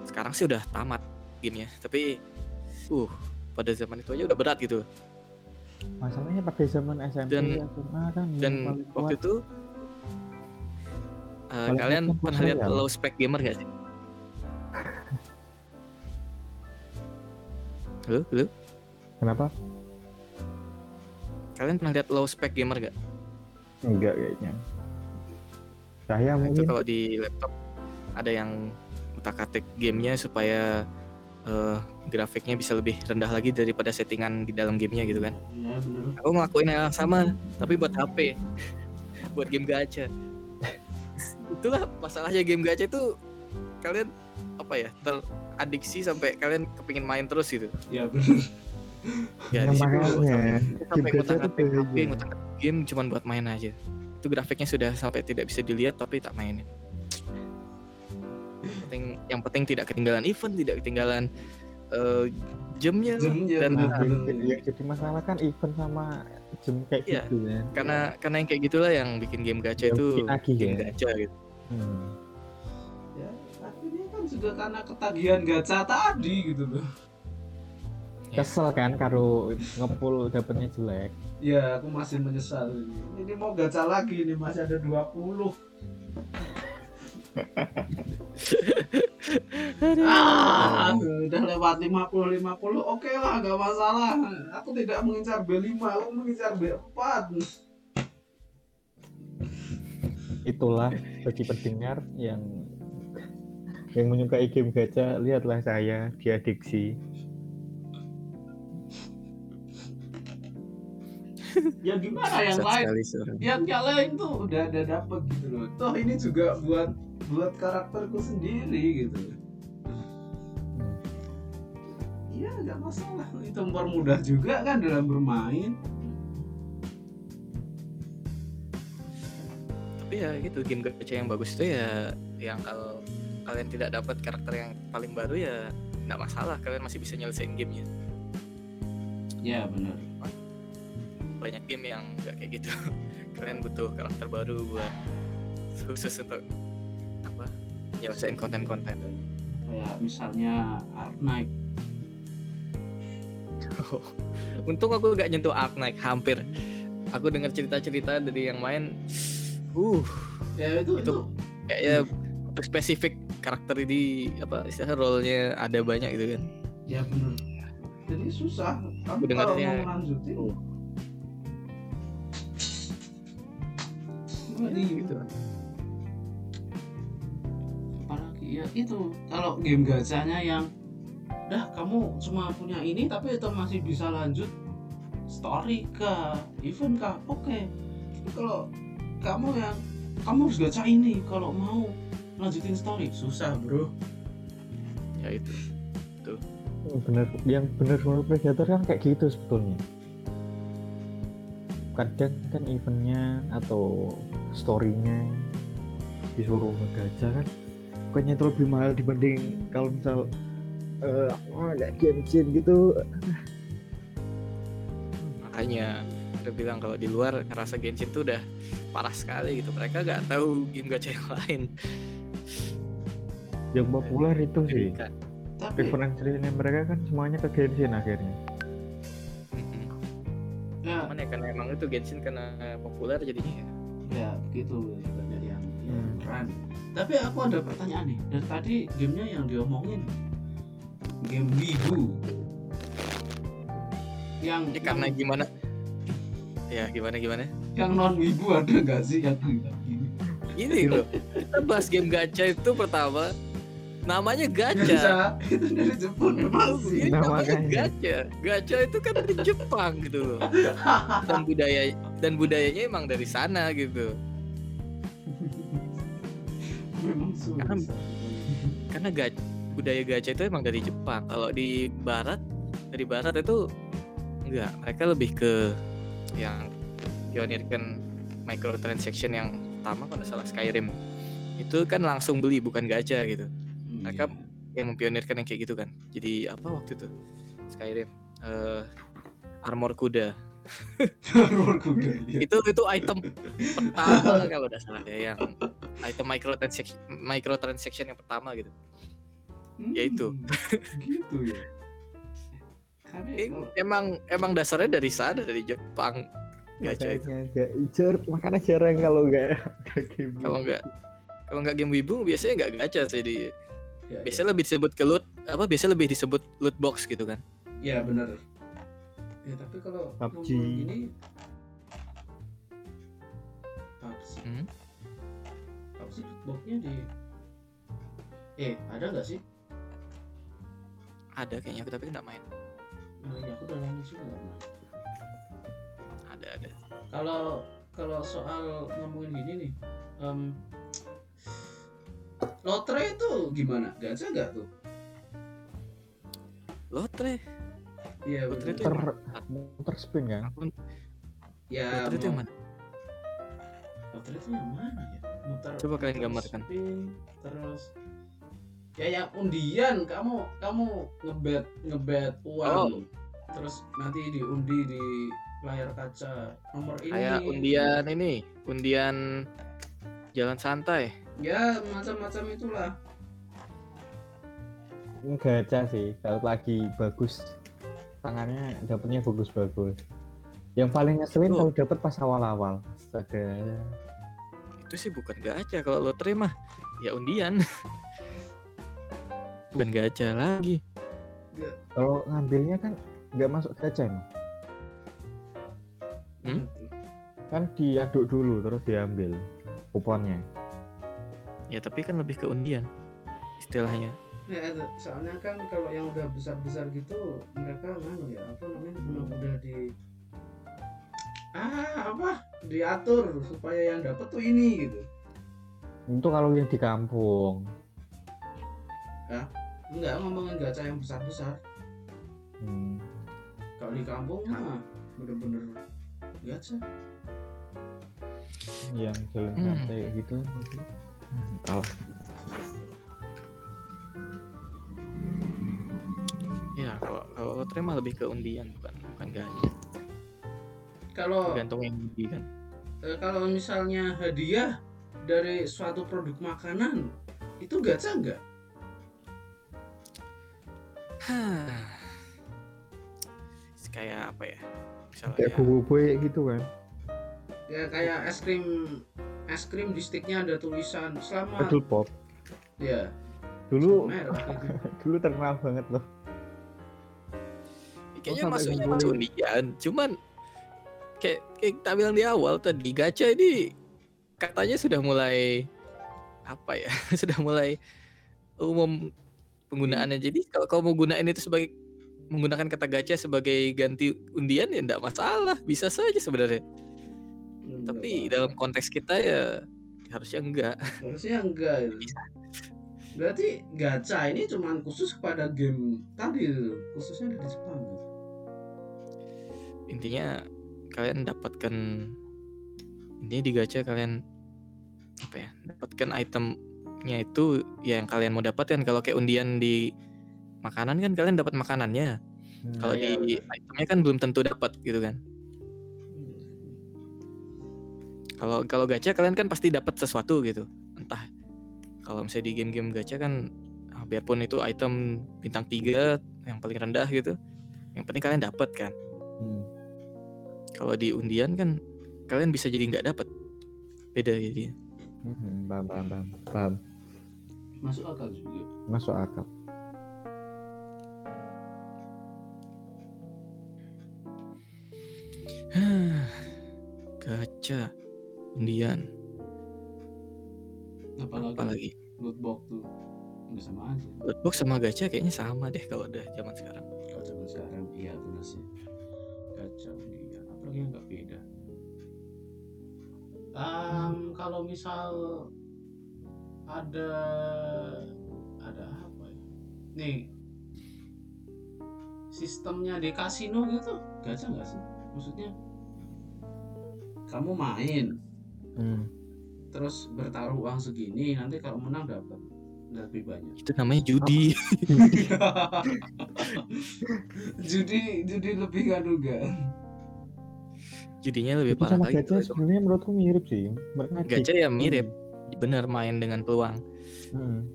Sekarang sih udah tamat gamenya. Tapi, uh, pada zaman itu aja udah berat gitu. masalahnya pada zaman SMP Dan- SMA kan Dan waktu kuat itu, uh, kalian pernah lihat tutorial. low spec gamer gak sih? Halo, halo. kenapa Kalian pernah lihat low spec gamer gak? enggak kayaknya saya Nah, itu mungkin kalau di laptop ada yang utak-atik gamenya supaya eh, grafiknya bisa lebih rendah lagi daripada settingan di dalam gamenya gitu kan. Ya benar. Aku ngelakuin hal yang sama, tapi buat HP, buat game gacha. Itulah masalahnya game gacha itu kalian apa ya teradiksi sampai kalian kepingin main terus gitu. Ya benar. Ya, Yang di situ sampai- sampai ngutak-ngatik itu HP, ngutak-ngatik game cuman buat main aja. Itu grafiknya sudah sampai tidak bisa dilihat tapi tak mainin. Penting, yang penting tidak ketinggalan event, tidak ketinggalan eh, jamnya. Jamnya Dan- Nah, yang jadi masalah kan event sama jam kayak Iya. gitu kan Karena karena yang kayak gitulah yang bikin game gacha Yang itu game ya. gacha gitu. Hmm. Juga karena ketagihan gacha tadi gitu loh. Kesel kan karo ngepul dapetnya jelek Ya, aku masih menyesal ini. Ini mau gacha lagi nih, masih ada 20. Ah, udah lewat 50 50. Oke lah, gak masalah. Aku tidak mengincar B5, aku mengincar B4. itulah bagi pendengar yang yang menyukai game gacha lihatlah saya diadiksi Ya gimana yang Sat lain? Yang yang lain tuh udah ada dapet gitu loh. Toh ini juga buat buat karakterku sendiri gitu. Iya, nggak masalah. Itu mempermudah juga kan dalam bermain. Tapi ya gitu game gacha yang bagus itu ya yang kalau kalian tidak dapat karakter yang paling baru ya nggak masalah kalian masih bisa nyelesain gamenya. Ya benar. Banyak game yang nggak kayak gitu. kalian butuh karakter baru buat khusus untuk apa nyelesain konten-konten. Kayak misalnya Ark Knight. Untung aku gak nyentuh Arknight hampir. Aku dengar cerita-cerita dari yang main. Uh, ya itu itu, Itu- kayaknya spesifik karakter di apa istilah role-nya ada banyak gitu kan. ya bener. Jadi susah. Kamu Aku dengarnya- mau lanjutin Oh. gitu. Apalagi ya itu. Kalau game gacanya yang dah kamu cuma punya ini tapi itu masih bisa lanjut story kah? Event kah? Oke. Tapi kalau kamu yang kamu harus gacha ini kalau mau lanjutin story susah bro Ya itu. bener yang bener role predator kan kayak gitu sebetulnya kadang kan eventnya atau storynya disuruh ngegacha kan kayaknya itu lebih mahal dibanding kalau misal eh oh, kayak Genshin gitu Makanya kita bilang kalau di luar ngerasa Genshin tuh udah parah sekali gitu. Mereka gak tahu game gacha yang lain. Yang populer itu sih Kan. tapi referensinya mereka kan semuanya ke Genshin akhirnya ya Cuman ya karena emang itu Genshin karena populer jadinya ya. ya begitu dari yang Hmm. keren tapi aku ada pertanyaan nih dari tadi gamenya yang diomongin game Wibu yang Ya karena yang, gimana? Ya gimana gimana? yang non Wibu ada nggak sih yang kayak gini Gini loh. Kita bahas game gacha itu pertama namanya gacha. Gacha itu dari Jepun masih Ini Nah, namanya makanya. gacha. Gacha itu kan dari Jepang gitu loh. Dan budaya dan budayanya emang dari sana gitu. memang susah Karena- Karena gacha, budaya gacha itu emang dari Jepang. Kalau di barat dari barat itu enggak, mereka lebih ke yang pionirkan microtransaction yang pertama kalau nggak salah Skyrim. Itu kan langsung beli bukan gacha gitu. Mereka yang mempionirkan yang kayak gitu kan. Jadi apa waktu itu? Skyrim. Eh armor kuda. Armor kuda iya. itu itu item pertama kalau udah salah ya yang item microtransaction microtransaction yang pertama gitu. Ya itu. Hmm, gitu ya. Eh, emang emang dasarnya dari sana dari Jepang. Gacha itu nggak jar- makanya jarang kalau nggak nggak game kalau nggak kalau nggak game wibu biasanya nggak gacha sih di ya, biasanya lebih disebut ke loot apa biasanya lebih disebut loot box gitu kan? Ya benar. Ya tapi kalau PUBG. ini PUBG Hmm. PUBG boxnya di eh ada nggak sih? Ada kayaknya tapi nggak main. Nah, ya aku udah lama juga nggak main. ada ada. Kalau kalau soal ngomongin gini nih em, lotre itu gimana? Gacha nggak tuh? Lotre? Iya Lotre itu ter yang muter spin kan Aku- ya lotre itu yang mana? Lotre itu yang mana ya? Muter Coba kalian gambarkan. spin, terus ya yang undian. Kamu kamu ngebet ngebet uang. Terus nanti diundi di layar kaca nomor ini. Kayak undian ini undian jalan santai ya macam-macam itulah. Gacha sih kalau lagi bagus tangannya dapetnya bagus-bagus. Yang paling ngeselin kalau dapet pas awal-awal. Astaga. Itu sih bukan gacha kalau lotre mah ya undian. Bukan gacha lagi. Kalau ngambilnya kan nggak masuk gacha emang. Hmm? kan diaduk dulu terus diambil kuponnya ya tapi kan lebih ke undian istilahnya. Ya, soalnya kan kalau yang udah besar-besar gitu mereka nganu ya apa namanya memang udah di ah apa? Diatur supaya yang dapat tuh ini gitu. Itu kalau yang di kampung. Enggak ngomongin gacha yang besar-besar. Hmm. kalau di kampung mah bener-bener gacha. Yang jalan Hmm. santai gitu Entahlah. ya kalau kalau lotre mah lebih ke undian bukan bukan gacha kalau tergantung yang undi kan. Eh, kalau misalnya hadiah dari suatu produk makanan itu gacha enggak kayak apa ya? Misalnya kayak boboiboy gitu kan. Ya kayak es krim es krim di sticknya ada tulisan selama Pedal pop ya dulu merek gitu. dulu terkenal banget loh. Kayaknya sampai masuknya undian cuman kayak, kayak kita bilang di awal tadi gacha ini katanya sudah mulai apa ya sudah mulai umum penggunaannya. Jadi kalau kau mau gunain itu sebagai menggunakan kata gacha sebagai ganti undian ya enggak masalah. Bisa saja sebenarnya. Hmm, tapi dalam konteks kita ya harusnya enggak. Harusnya enggak itu. berarti gacha ini cuman khusus kepada game tadi itu khususnya dari Jepang gitu. intinya kalian dapatkan intinya di gacha kalian apa ya dapatkan itemnya itu ya yang kalian mau dapatkan kalau kayak undian di makanan kan kalian dapat makanannya. Hmm. kalau iya, di itemnya kan belum tentu dapat gitu kan kalau kalau gacha kalian kan pasti dapat sesuatu gitu entah kalau misalnya di game-game gacha kan ah, biarpun itu item bintang 3 yang paling rendah gitu yang penting kalian dapat kan Hmm. kalau di undian kan kalian bisa jadi nggak dapat beda jadi Hmm, paham, paham, paham, paham. masuk akal juga Masuk akal. gacha undian. Apalagi, apalagi loot box tuh udah sama aja. Lootbox sama gacha kayaknya sama deh kalau udah zaman sekarang. Kalau zaman sekarang iya benar sih. Gacha undian apalagi yang nggak beda. Em, kalau misal ada ada apa ya? Nih. Sistemnya di kasino gitu gacha nggak sih? Maksudnya kamu main Hmm. terus bertaruh uang segini nanti kalau menang dapat lebih banyak. Itu namanya judi. Judi judi lebih gak duga. Judinya lebih Itu parah sama lagi gacha sebenarnya menurutku mirip sih. Mereka gacha ya mirip. Bener main dengan peluang. Hmm.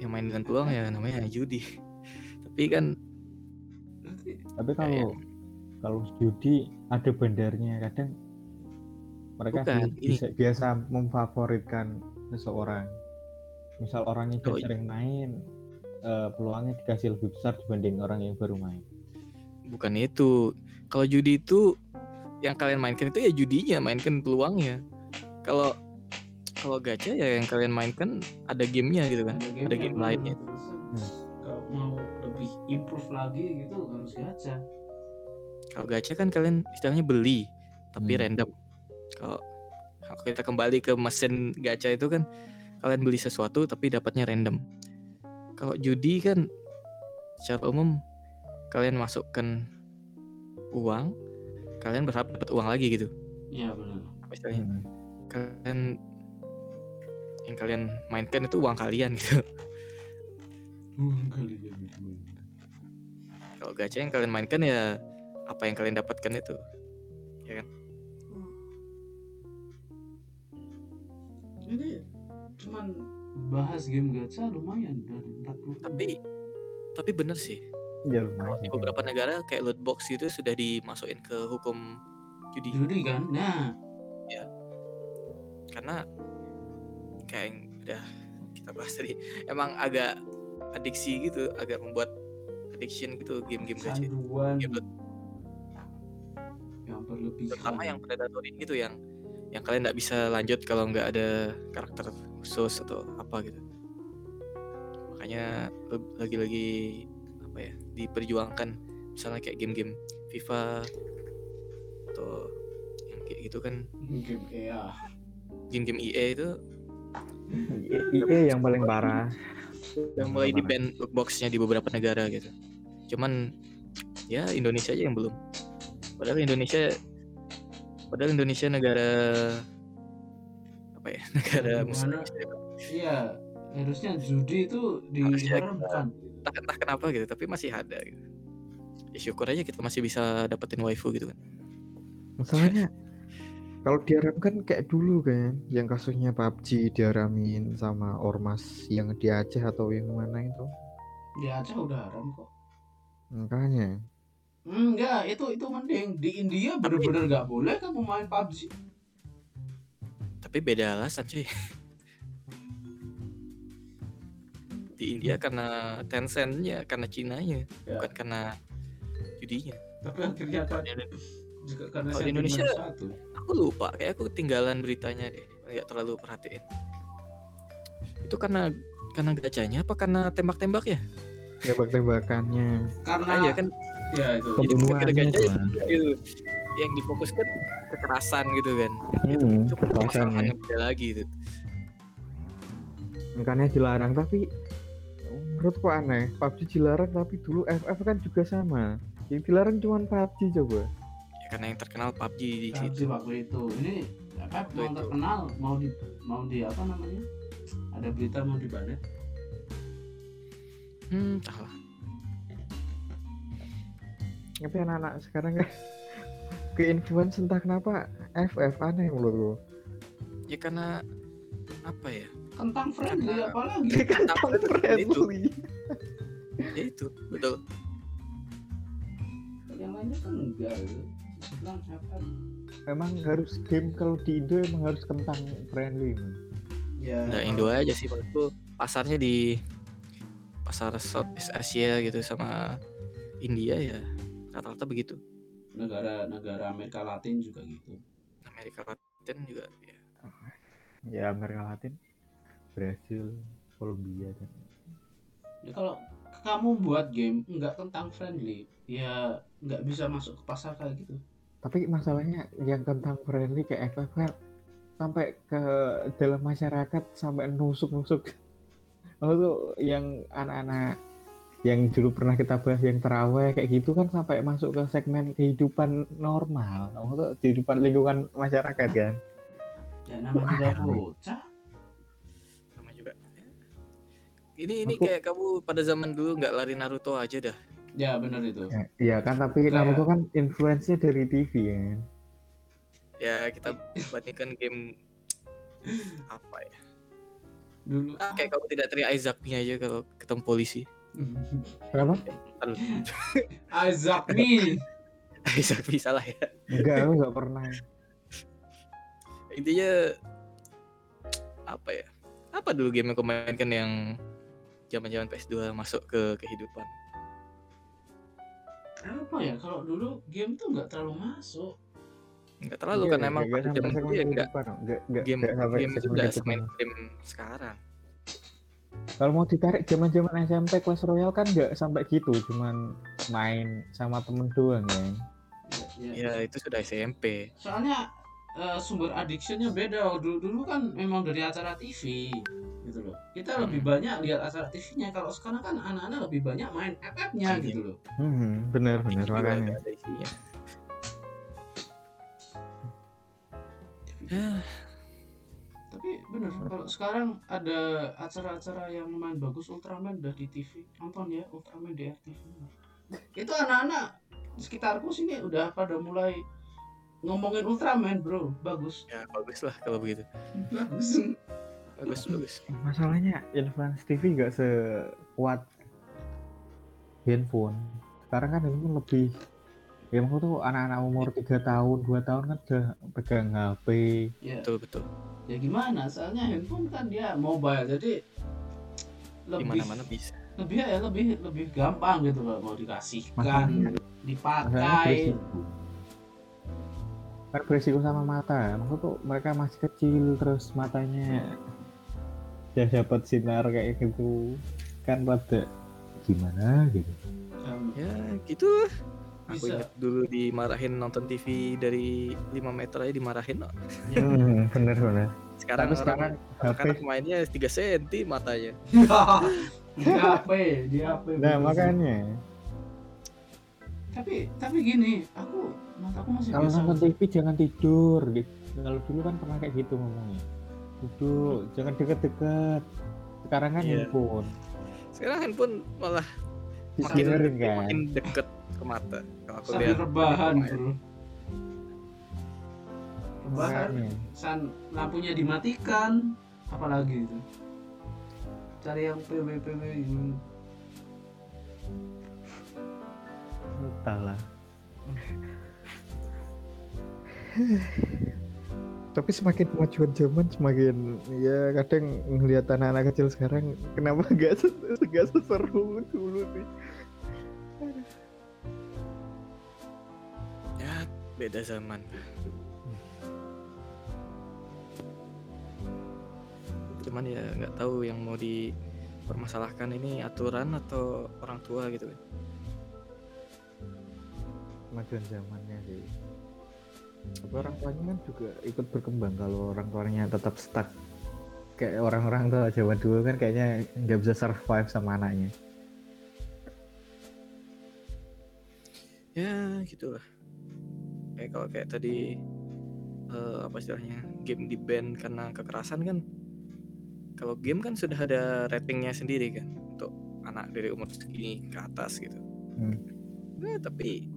yang main dengan peluang ya namanya judi. Tapi kan Tapi kalau kalau judi ada bandarnya kadang mereka Bukan, bi- ini. bisa biasa memfavoritkan seseorang. Misal orangnya Oh, udah sering main, eh, peluangnya dikasih lebih besar dibanding orang yang baru main. bukan itu kalau judi itu yang kalian mainkan itu ya judinya mainkan peluangnya kalau kalau gacha ya yang kalian mainkan ada gamenya gitu kan ada game lainnya Terus, Hmm. kalau mau lebih improve lagi gitu harus gacha kalau gacha kan kalian istilahnya beli tapi Hmm. random kalau kalau kita kembali ke mesin gacha itu kan kalian beli sesuatu tapi dapatnya random. Kalau judi kan secara umum kalian masukkan uang kalian berharap dapat uang lagi gitu. Iya benar. Misalnya Hmm. kalian yang kalian mainkan itu uang kalian gitu. Kali ya kalau gacha yang kalian mainkan ya apa yang kalian dapatkan itu jadi cuman bahas game gacha lumayan dari 40 tapi tapi bener sih. Ya lumayan. di beberapa negara kayak loot box itu sudah dimasukin ke hukum judi. Judi kan? Nah. Karena kayak yang udah kita bahas tadi emang agak adiksi gitu agak membuat addiction gitu game-game gacha. Game loot, yang berlebihan terutama yang predatory gitu yang yang kalian nggak bisa lanjut kalau nggak ada karakter khusus atau apa gitu. Makanya lagi-lagi apa ya diperjuangkan. Misalnya kayak game-game FIFA atau yang kayak gitu kan. Game EA game-game EA itu IE yang paling parah. yang mulai di ban boxnya di beberapa negara gitu. Cuman ya Indonesia aja yang belum. Padahal Indonesia padahal Indonesia negara apa ya? Negara muslim. Iya harusnya judi itu diharamkan entah, entah kenapa gitu tapi masih ada gitu. Ya syukur aja kita masih bisa dapetin waifu gitu kan. Masalahnya kalau diharamkan kayak dulu kan, yang kasusnya PUBG diharamin sama ormas yang di Aceh atau yang mana itu. di Aceh udah haram kok. Makanya Enggak, itu itu mending di India bener-bener nggak boleh kamu main PUBG. Tapi beda alasan cuy. Di India karena Tencent-nya, karena Cina-nya, Ya. bukan karena judinya. Tapi akhirnya kan juga karena Kalau di Indonesia- satu. Aku lupa, kayak aku ketinggalan beritanya deh, nggak terlalu perhatiin. Itu karena karena gacanya apa karena tembak-tembak ya? tembak-tembakannya Karena Aja kan ya itu. Gara-gara itu, itu, yang difokuskan kekerasan gitu kan. hmm, Itu masalah kekerasannya. yang beda lagi itu. makanya dilarang tapi menurutku aneh PUBG dilarang tapi dulu FF kan juga sama yang dilarang cuma PUBG coba Ya, karena yang terkenal PUBG di PUBG situ. waktu itu. Ini Waktu mau itu. terkenal mau di mau di apa namanya? Ada berita mau dibanet. Hmm, entahlah. Tapi anak-anak sekarang kan ke influence entah kenapa FF aneh menurutku Ya karena apa ya? Kentang friendly Karena- apalagi. Kentang itu. friendly Ya itu, betul. Yang lainnya kan enggak. gitu. Apa? emang harus game kalau di Indo emang harus kentang friendly man. Ya. Nggak Indo aja sih menurutku pasarnya di pasar Southeast Asia gitu sama India ya rata-rata begitu. negara-negara Amerika Latin juga gitu. Amerika Latin juga ya. ya Amerika Latin Brasil Kolombia dan Ya kalau kamu buat game nggak tentang friendly, ya nggak bisa masuk ke pasar kayak gitu. tapi masalahnya yang kentang friendly kayak FF kan sampai ke dalam masyarakat sampai nusuk-nusuk tuh yang anak-anak yang dulu pernah kita bahas yang terawih kayak gitu kan sampai masuk ke segmen kehidupan normal tuh kehidupan lingkungan masyarakat kan Ya namanya juga bocah. sama juga. Ini ini Aku- kayak kamu pada zaman dulu nggak lari Naruto aja dah. Ya benar itu. Ya, iya kan tapi Kayak- Naruto kan influence-nya dari TV kan Ya kita bandingkan game apa ya? Dulu Ah, kayak kamu tidak teriak nih aja kalau ketemu polisi. Kenapa Aduh, Isaac nih. Isaac bisa lah ya. enggak aku nggak pernah Intinya apa ya? Apa dulu game yang kau mainkan yang zaman-zaman PS2 masuk ke kehidupan? Apa ya kalau dulu game tuh nggak terlalu masuk. Enggak terlalu Iya, kan emang pada zaman segmen dulu ya enggak kehidupan, no. nggak nggak game game itu enggak kehidupan. semain game sekarang. Kalau mau ditarik zaman-zaman SMP Clash Royale kan nggak sampai gitu, cuman main sama temen doang ya. Ya, Ya itu sudah SMP. Soalnya eh, sumber addiction-nya beda. Dulu dulu kan memang dari acara TV gitu loh. Kita Hmm. lebih banyak lihat acara TV-nya. Kalau sekarang kan anak-anak lebih banyak main FF-nya Iya. gitu loh. Hmm, bener bener Juga makanya. ada isinya. Tapi bener kalau sekarang ada acara-acara yang main bagus Ultraman udah di TV. Nonton ya Ultraman di RTV. Itu anak-anak sekitarku sini udah pada mulai ngomongin Ultraman, Bro. Bagus. ya bagus lah kalau begitu. Bagus. Bagus bagus. Masalahnya influence TV nggak sekuat handphone. Sekarang kan handphone lebih ya maksud tuh anak-anak umur 3 tahun, 2 tahun kan udah pegang HP. Ya, Betul betul. ya gimana? Soalnya handphone kan dia mobile jadi Di lebih mana-mana bisa. lebih ya lebih lebih gampang gitu loh mau dikasihkan, dipakai. Kan beresiko sama mata. Maksud tuh mereka masih kecil terus matanya ya dapat sinar kayak gitu kan pada gimana gitu. Um, Ya gitu. Aku Bisa. ingat dulu dimarahin nonton TV dari 5 meter aja dimarahin. no. Hmm, bener bener. Sekarang Tapi sekarang anak mainnya 3 cm matanya. di HP, di HP. Nah bener. makanya Tapi tapi gini, aku mataku masih kalau biasa. nonton TV jangan tidur gitu. Kalau dulu kan pernah kayak gitu ngomongnya. Duduk, jangan deket-deket. Sekarang kan Iya. handphone. Sekarang handphone malah makin kan. makin deket ke mata. Kalau aku sambil lihat rebahan, bro. Rebahan, Makanya. san lampunya dimatikan, apalagi itu. Cari yang PW PW. Entahlah. tapi semakin kemajuan zaman semakin ya kadang ngelihat anak-anak kecil sekarang kenapa nggak se nggak seseru dulu sih beda zaman. Cuman ya nggak tahu yang mau dipermasalahkan ini aturan atau orang tua gitu kan. kemajuan zamannya sih tapi orang tuanya kan juga ikut berkembang kalau orang tuanya tetap stuck kayak orang-orang tuh zaman dulu kan kayaknya nggak bisa survive sama anaknya Ya, gitulah. Kayak kalau kayak tadi eh, apa istilahnya game di ban karena kekerasan kan kalau game kan sudah ada ratingnya sendiri kan untuk anak dari umur segini ke atas gitu. Hmm. Nah, tapi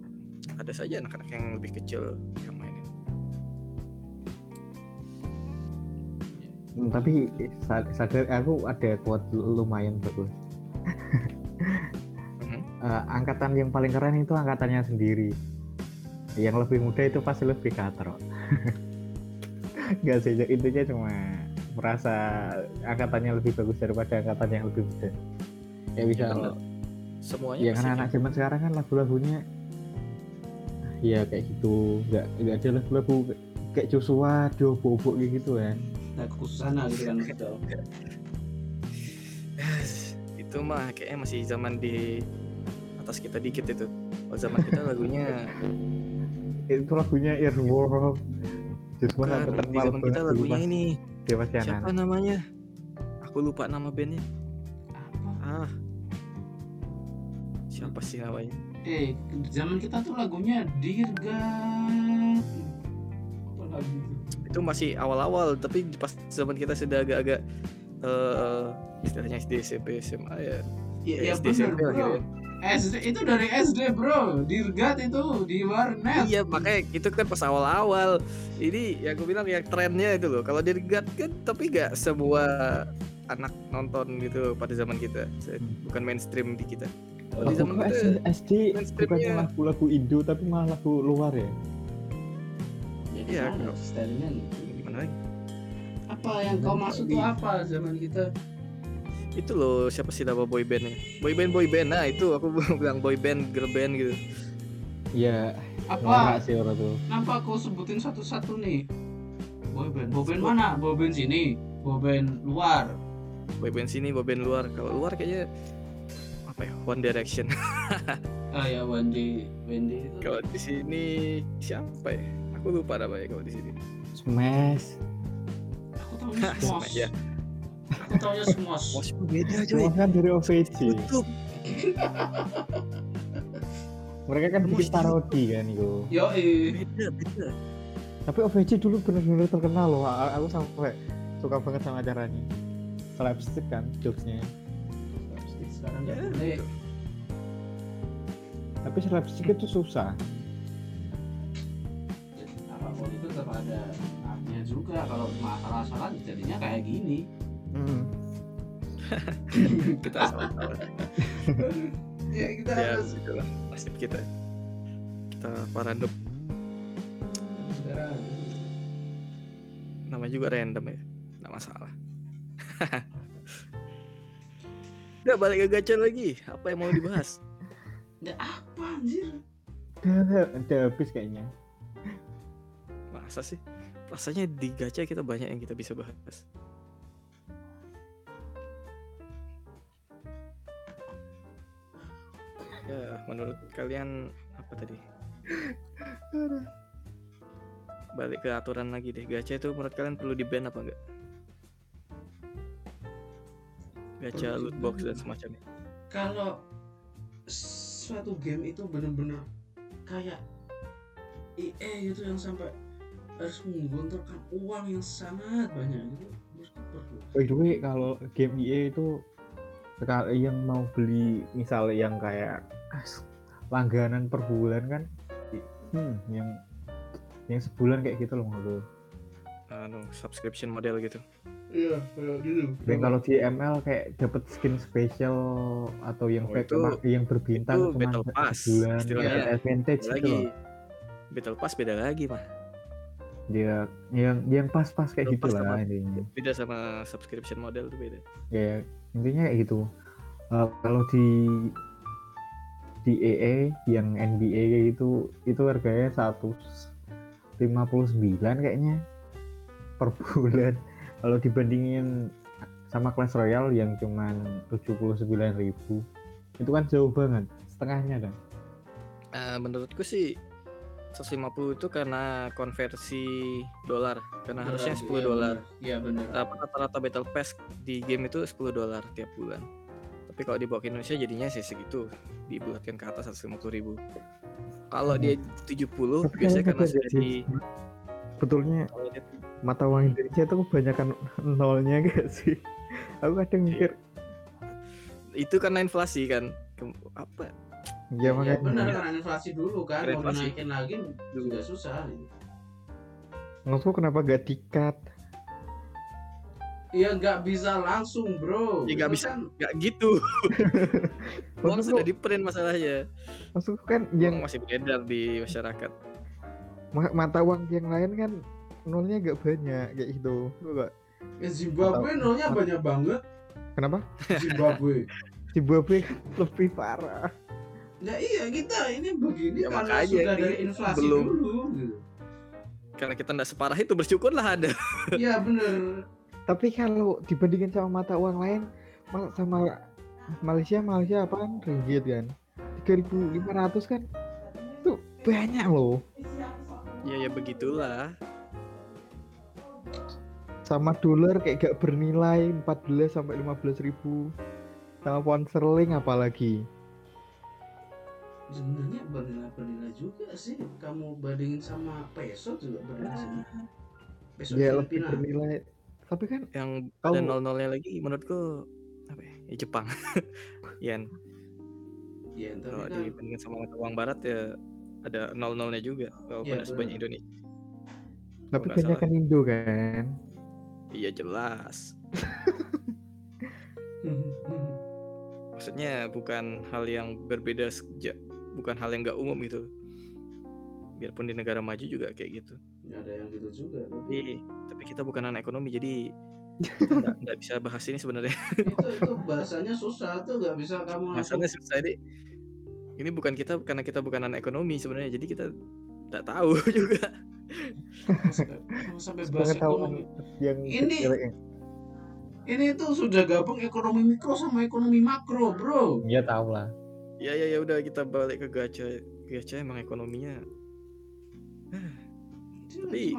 ada saja anak-anak yang lebih kecil yang mainin. Hmm, tapi sa- sadar aku ada quote lumayan bagus. Eh, angkatan yang paling keren itu angkatannya sendiri yang lebih muda itu pasti lebih katro. Nggak sih intinya cuma merasa angkatannya lebih bagus daripada angkatan yang lebih muda. Ya bisa Ya, semuanya ya kan anak zaman sekarang kan lagu-lagunya ya kayak gitu. Nggak nggak ada lagu-lagu kayak Joshua Dobo kayak gitu kan. Nah, kekhususan gitu kan gitu. itu mah kayaknya masih zaman di atas kita dikit itu. Kalau zaman kita lagunya itu lagunya Earworm Joshua bukan, sampai di zaman kita dulu lagunya ini siapa anak namanya? Aku lupa nama bandnya. Apa? Ah, siapa sih namanya? Eh, zaman kita tuh lagunya Dirgat. Apa lagu itu? Itu masih awal-awal, tapi pas zaman kita sudah agak-agak eh istilahnya SD, SMP, SMA ya. Ya, Ya, ya SD, SMP lah gitu ya. SD itu dari SD bro. Dirgat itu di warnet. Iya, makanya itu kan pas awal-awal. Ini yang gue bilang yang trennya itu loh. Kalau God kan tapi gak semua anak nonton gitu pada zaman kita. Bukan mainstream di kita. Kalau di Aku zaman kita SD, bukannya lagu-lagu Indo tapi malah lagu luar ya Jadi Iya, mana kalau- gimana lagi? Apa yang kau maksud tuh apa zaman kita? Itu loh siapa sih nama boy bandnya? Boy band boy band. Nah itu aku bilang boy band girl band gitu. ya Apa? sih orang tuh Kenapa kau sebutin satu-satu nih? Boyband. Boyband mana? Boyband sini. Boyband luar. Boy band sini, boy band luar. Kalau luar kayaknya apa ya? One Direction. Ah ya Wendy, Wendy itu. kalau di sini siapa ya? Aku lupa namanya kalau di sini. Smash Aku tahunya semua. ya. Aku tahunya semua. Mosh beda semua kan dari OVJ YouTube. mereka kan bikin parodi kan itu Yo. Beda, beda. tapi OVJ dulu bener-bener terkenal loh aku sampai suka banget sama acaranya slapstick kan jokesnya Sekarang Ya, gitu. tapi slapstick itu susah apa pun itu tetap ada artinya juga. Kalau cuma asal-asalan jadinya kayak gini. Hmm. Kita salah. ya kita ya, harus itulah nasib kita. Kita para sekarang. Nama juga random ya. Nggak masalah. Udah balik ke gacha lagi. Apa yang mau dibahas? Ya apa anjir? udah udah habis kayaknya Masa sih? Rasanya di gacha kita banyak yang kita bisa bahas. Ya, menurut kalian apa tadi? Balik ke aturan lagi deh. Gacha itu menurut kalian perlu di ban apa enggak? Gacha, Perlu loot box dan semacamnya. Kalau suatu game itu bener-bener kayak EA gitu yang sampai harus menggelontorkan uang yang sangat banyak gitu perlu by the way kalau game EA itu sekali yang mau beli misal yang kayak langganan per bulan kan hmm, yang yang sebulan kayak gitu loh lu. anu subscription model gitu. Iya, kayak gitu. Dan kalau di ML kayak dapat skin spesial atau yang Oh, fake itu- yang berbintang itu cuma battle pass, sebulan dapat advantage Beda gitu lagi. loh. Battle Pass beda lagi mah. Dia yang yang pas-pas kayak gitu lah intinya. Beda sama subscription model tuh beda. Ya intinya kayak gitu. Eh, kalau di di EE yang NBA kayak gitu itu harganya 159 kayaknya per bulan. Kalau dibandingin sama Clash Royale yang cuman 79.000 itu kan jauh banget setengahnya kan. Eh, menurutku sih 150 itu karena konversi dolar karena harusnya 10 Iya, dolar. Iya benar. Apa rata-rata battle pass di game itu 10 dolar tiap bulan. Tapi kalau dibawa ke Indonesia jadinya sih segitu, dibulatkan ke atas 150 ribu. Kalau dia 70 Tapi biasanya karena sudah di Betulnya mata uang Indonesia itu kebanyakan nolnya gak sih? Aku kadang mikir itu karena inflasi kan. Kem- Apa? ya Ya, makanya benar karena inflasi dulu kan, Karena mau dinaikin lagi juga susah. gitu. maksudku kenapa gak dikat? Iya nggak bisa langsung bro. Ya, nggak Itu bisa. kan Gak gitu. Uang sudah di print masalahnya. Maksudku kan Uang yang masih beredar di masyarakat. ma- mata uang yang lain kan nolnya gak banyak kayak gitu. Lu gak? ya Zimbabwe nolnya banyak banget. Kenapa? Zimbabwe. Zimbabwe kan lebih parah. Ya iya kita ini begini Ya, karena makanya sudah dari inflasi belum. dulu. Gitu. Karena kita tidak separah itu bersyukurlah ada. Iya bener. Tapi kalau dibandingin sama mata uang lain, mal- sama Malaysia, Malaysia apaan? Ringgit kan? 3.500 kan? Itu banyak loh. Ya ya begitulah. Sama dolar kayak gak bernilai 14 sampai 15 ribu. Sama pound sterling apalagi. Sebenarnya bernilai bernilai juga sih. Kamu bandingin sama peso juga bernilai sih. Peso Ya lebih Filipina. bernilai. Tapi kan Yang Kalau- ada nol-nolnya lagi menurutku apa ya? Ya Jepang. Yen. Ya, tapi Kalau kan dibandingkan sama mata uang barat ya ada nol-nolnya juga walaupun Iya, tidak sebanyak. Indonesia. tapi banyak kan Indo kan. Iya jelas. Maksudnya bukan hal yang berbeda sejak bukan hal yang nggak umum gitu. Biarpun di negara maju juga kayak gitu. Ya, ada yang gitu juga. Tapi Tapi tapi kita bukan anak ekonomi jadi nggak nggak bisa bahas ini sebenarnya. itu itu bahasanya susah tuh nggak bisa kamu langsung Masalahnya susah ini. Ini bukan kita karena kita bukan anak ekonomi sebenarnya jadi kita tidak tahu juga. sampai bahas ekonomi. yang Ini- Ini tuh sudah gabung ekonomi mikro sama ekonomi makro, bro. Iya tahu lah. Ya ya ya udah kita balik ke gacha. Gacha emang ekonominya Tapi-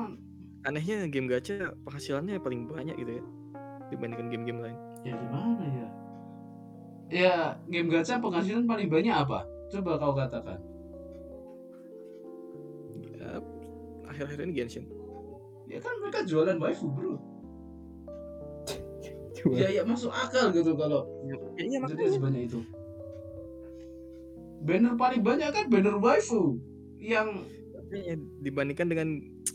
anehnya game gacha penghasilannya paling banyak gitu ya dibandingkan game-game lain. ya gimana ya? Ya, game gacha penghasilan paling banyak apa? Coba kau katakan. Ya, akhir-akhir ini Genshin. Ya kan mereka jualan waifu, bro. Cuma Ya, ya masuk akal gitu kalau Ya, jadi makanya. sebanyak itu. Banner paling banyak kan banner waifu yang Makanya dibandingkan dengan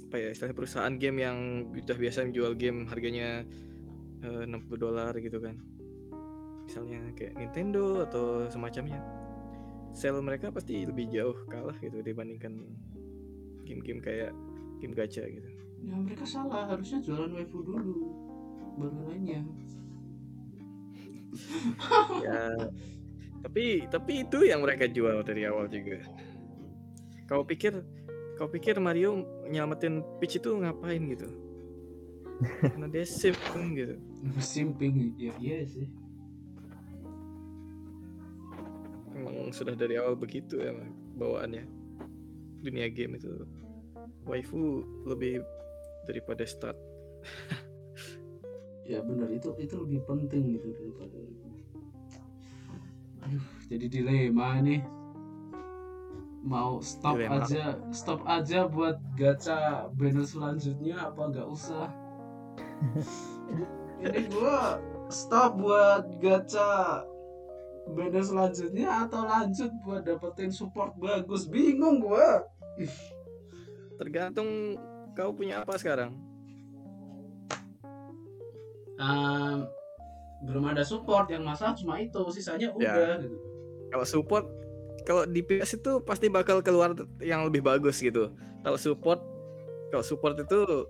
apa ya istilahnya perusahaan game yang sudah biasa menjual game harganya eh, 60 dolar gitu kan. Misalnya kayak Nintendo atau semacamnya. Sale mereka pasti lebih jauh kalah gitu dibandingkan game-game kayak game gacha gitu. Ya mereka salah harusnya jualan waifu dulu baru lainnya. ya tapi tapi itu yang mereka jual dari awal juga. Kau pikir kau pikir Mario nyelamatin Peach itu ngapain gitu? Karena dia kan gitu. Simping ya iya sih. emang sudah dari awal begitu emang bawaannya. Dunia game itu. Waifu lebih daripada stat Ya benar. Itu itu lebih penting gitu daripada Aduh, jadi dilema ini. Mau stop Dilema. aja, stop aja buat gacha banner selanjutnya apa nggak usah? ini gua stop buat gacha banner selanjutnya atau lanjut buat dapetin support bagus bingung gua tergantung kau punya apa sekarang em, belum ada support yang masalah cuma itu sisanya Ya. udah gitu. Kalau support kalau di PS itu pasti bakal keluar yang lebih bagus gitu. Kalau support kalau support itu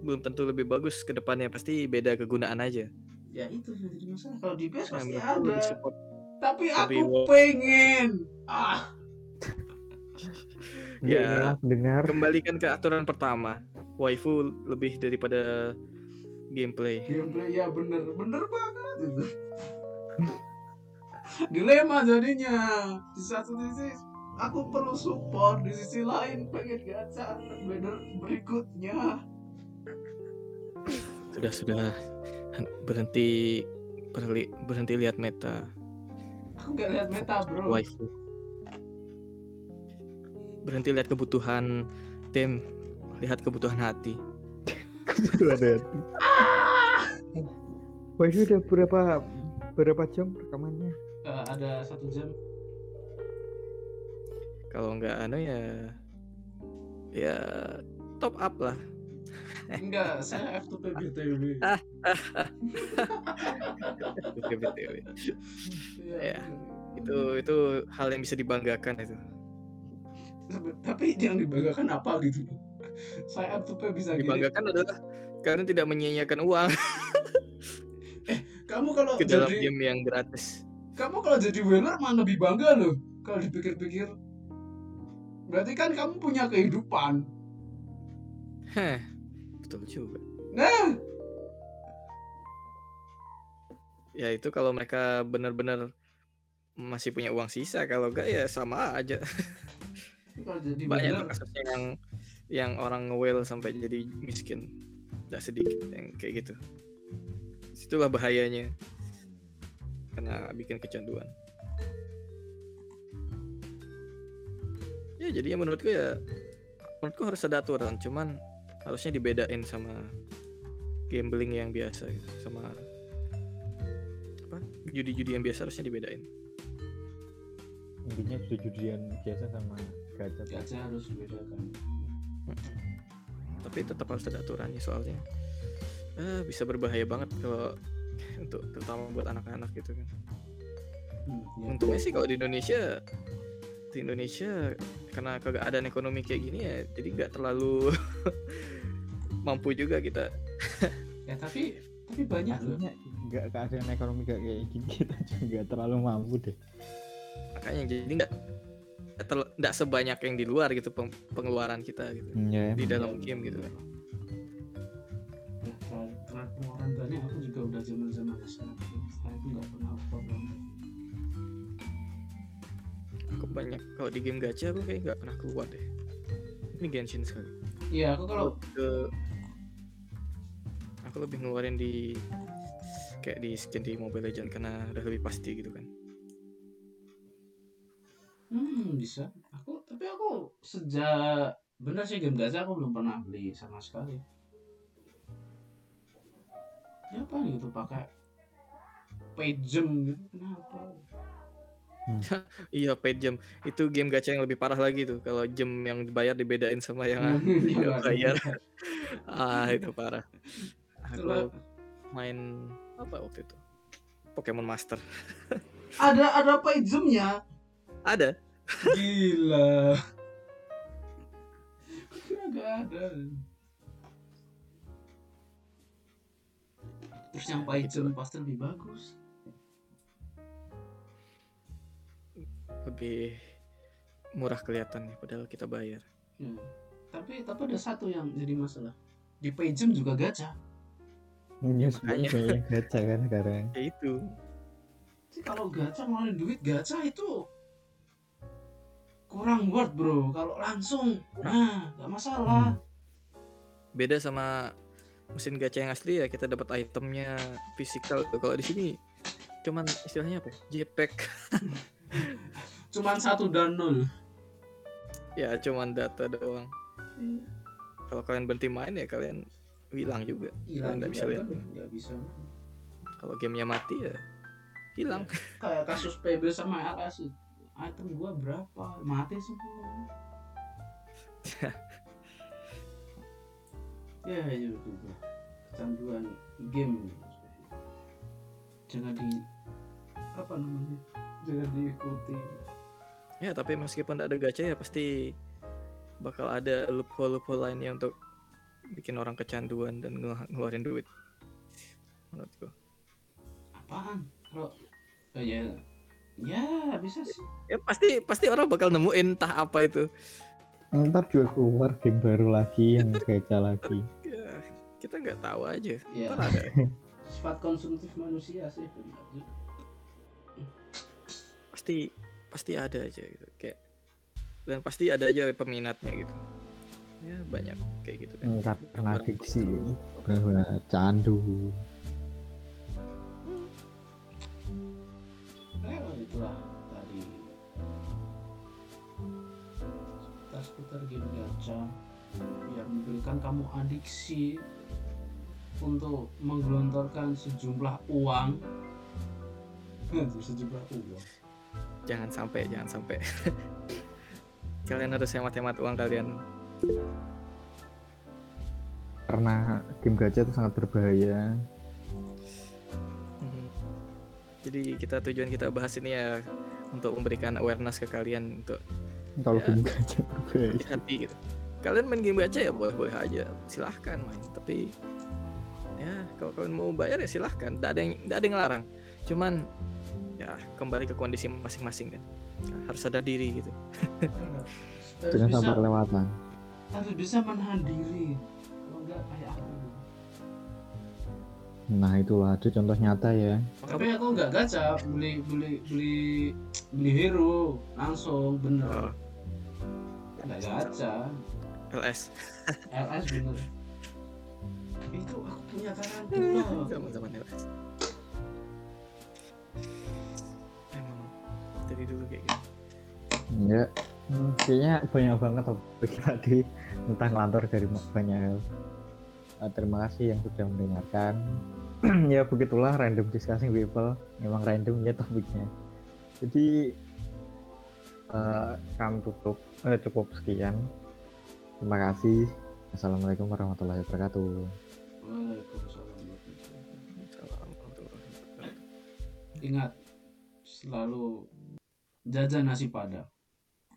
belum tentu lebih bagus ke depannya pasti beda kegunaan aja. ya itu yang jadi masalah kalau di PS Nah, pasti menurutku ada lebih support tapi aku wo- pengen ah Ya, Ya. dengar. kembalikan ke aturan pertama. Waifu lebih daripada gameplay. gameplay ya bener. Bener banget itu. Dilema jadinya. Di satu sisi aku perlu support. Di sisi lain pengen gacha banner berikutnya. Sudah sudah. Berhenti berhenti, berhenti lihat meta. Aku gak lihat meta bro. Waifu. Berhenti lihat kebutuhan tim, lihat kebutuhan hati. Kebetulan hati. Wah itu udah berapa berapa jam rekamannya? Eh, ada satu jam Kalau nggak anu ya ya top up lah. enggak saya F2P BTW Oke, BTW. Ya. Itu itu hal yang bisa dibanggakan itu. tapi yang dibanggakan apa gitu saya F2P bisa gini Dibanggakan adalah karena tidak menyia-nyiakan uang kamu kalau ke dalam jadi game yang gratis. kamu kalau jadi winner mah lebih bangga loh kalau dipikir-pikir berarti kan kamu punya kehidupan Heh, betul juga. nah Ya itu kalau mereka benar-benar masih punya uang sisa, kalau enggak ya sama aja. kalau jadi Banyak kasusnya yang yang orang nge sampai jadi miskin. Tidak sedikit yang kayak gitu. Situlah bahayanya. Karena bikin kecanduan. Ya jadi menurutku ya menurutku harus ada aturan, cuman harusnya dibedain sama gambling yang biasa gitu, sama apa judi-judi yang biasa harusnya dibedain. Intinya judian biasa sama gacha. gacha harus dibedakan tapi tetap harus ada aturannya soalnya eh, bisa berbahaya banget kalau untuk terutama buat anak-anak gitu kan hmm, ya. untungnya sih kalau di Indonesia di Indonesia karena keadaan ekonomi kayak gini ya jadi nggak terlalu mampu juga kita ya tapi tapi banyak loh nggak keadaan ekonomi gak kayak gini kita juga nggak terlalu mampu deh. makanya jadi nggak nggak sebanyak yang di luar gitu peng- pengeluaran kita gitu Iya. di dalam game gitu kan ya, pengeluaran banyak aku juga udah zaman zaman SMA saya itu nggak pernah banget aku banyak kalau di game gacha aku kayak nggak pernah keluar deh. Ini Genshin sekali. Iya aku kalau ke aku lebih ngeluarin di kayak di skin di Mobile Legend karena udah lebih pasti gitu kan. Hmm bisa. Aku tapi aku sejak bener sih game gacha aku belum pernah beli sama sekali ya apa gitu pakai pay gem gitu kenapa? Iya paid jam itu game gacha yang lebih parah lagi tuh kalau jam yang dibayar dibedain sama yang Iya, nggak bayar. Ah itu parah. Aku main apa waktu itu? Pokemon Master. Ada ada pay gemnya ada. Gila. Kira gak ada. Terus yang Paijem pasti lebih bagus. lebih murah kelihatan nih padahal kita bayar Ya. Tapi tapi ada satu yang jadi masalah. Di Paijem juga gacha. Iya Makanya. sebenarnya gacha kan sekarang. ya itu Jadi kalau gacha ngeluarin duit gacha itu kurang worth bro. Kalau langsung, nah gak masalah. beda sama mesin gacha yang asli ya kita dapat itemnya fisikal kalau di sini cuman istilahnya apa? JPEG Cuman satu dan nol. ya cuman data doang. Kalau kalian berhenti main ya kalian hilang juga. Hilang nggak bisa lihat. Nggak bisa. kalau gamenya mati ya hilang. Kayak kasus PB sama LS item gua berapa? Mati semua ya itu juga kecanduan game jangan di apa namanya jangan diikuti Ya tapi meskipun tidak ada gacha ya pasti bakal ada loophole loophole lainnya untuk bikin orang kecanduan dan ngel- ngeluarin duit. Menurutku. apaan kalau oh, ya ya bisa sih Ya pasti pasti orang bakal nemuin entah apa itu. Ntar juga keluar game baru lagi yang gacha lagi Ya, kita nggak tahu aja. ya Ntar ada. sifat konsumtif manusia sih benar. Pasti pasti ada aja gitu. Kayak dan pasti ada aja peminatnya gitu. Ya banyak kayak gitu kan. Karena adiksi benar-benar candu Eh, itulah seputar-seputar game gacha yang memberikan kamu adiksi untuk menggelontorkan sejumlah uang sejumlah uang Jangan sampai jangan sampai. kalian harus hemat-hemat uang kalian. karena game gacha itu sangat berbahaya Mhm. Jadi kita tujuan kita bahas ini ya untuk memberikan awareness ke kalian untuk kalau Ya. game gacha hati gitu. Kalian main game gacha ya boleh-boleh aja, silahkan main. Tapi ya kalau kalian mau bayar ya silahkan, tidak ada yang tidak ada yang larang. Cuman ya kembali ke kondisi masing-masing kan. Nah, harus sadar diri gitu. jangan bisa sampai kelewatan harus bisa menahan diri kalau enggak kayak aku nah itulah itu contoh nyata ya tapi aku nggak gacha beli beli beli beli hero langsung bener Oh, nggak gacha LS LS bener. Itu aku punya tarantula zaman-zaman LS. Emang dari dulu kayak gitu. ya hmm, kayaknya banyak banget topik tadi tentang lantur dari banyak hal. Eh, terima kasih yang sudah mendengarkan. Ya begitulah random discussing people. Memang random ya topiknya. Jadi eh, kami tutup eh, cukup sekian. Terima kasih. Assalamualaikum warahmatullahi wabarakatuh. Ingat selalu jajan nasi padang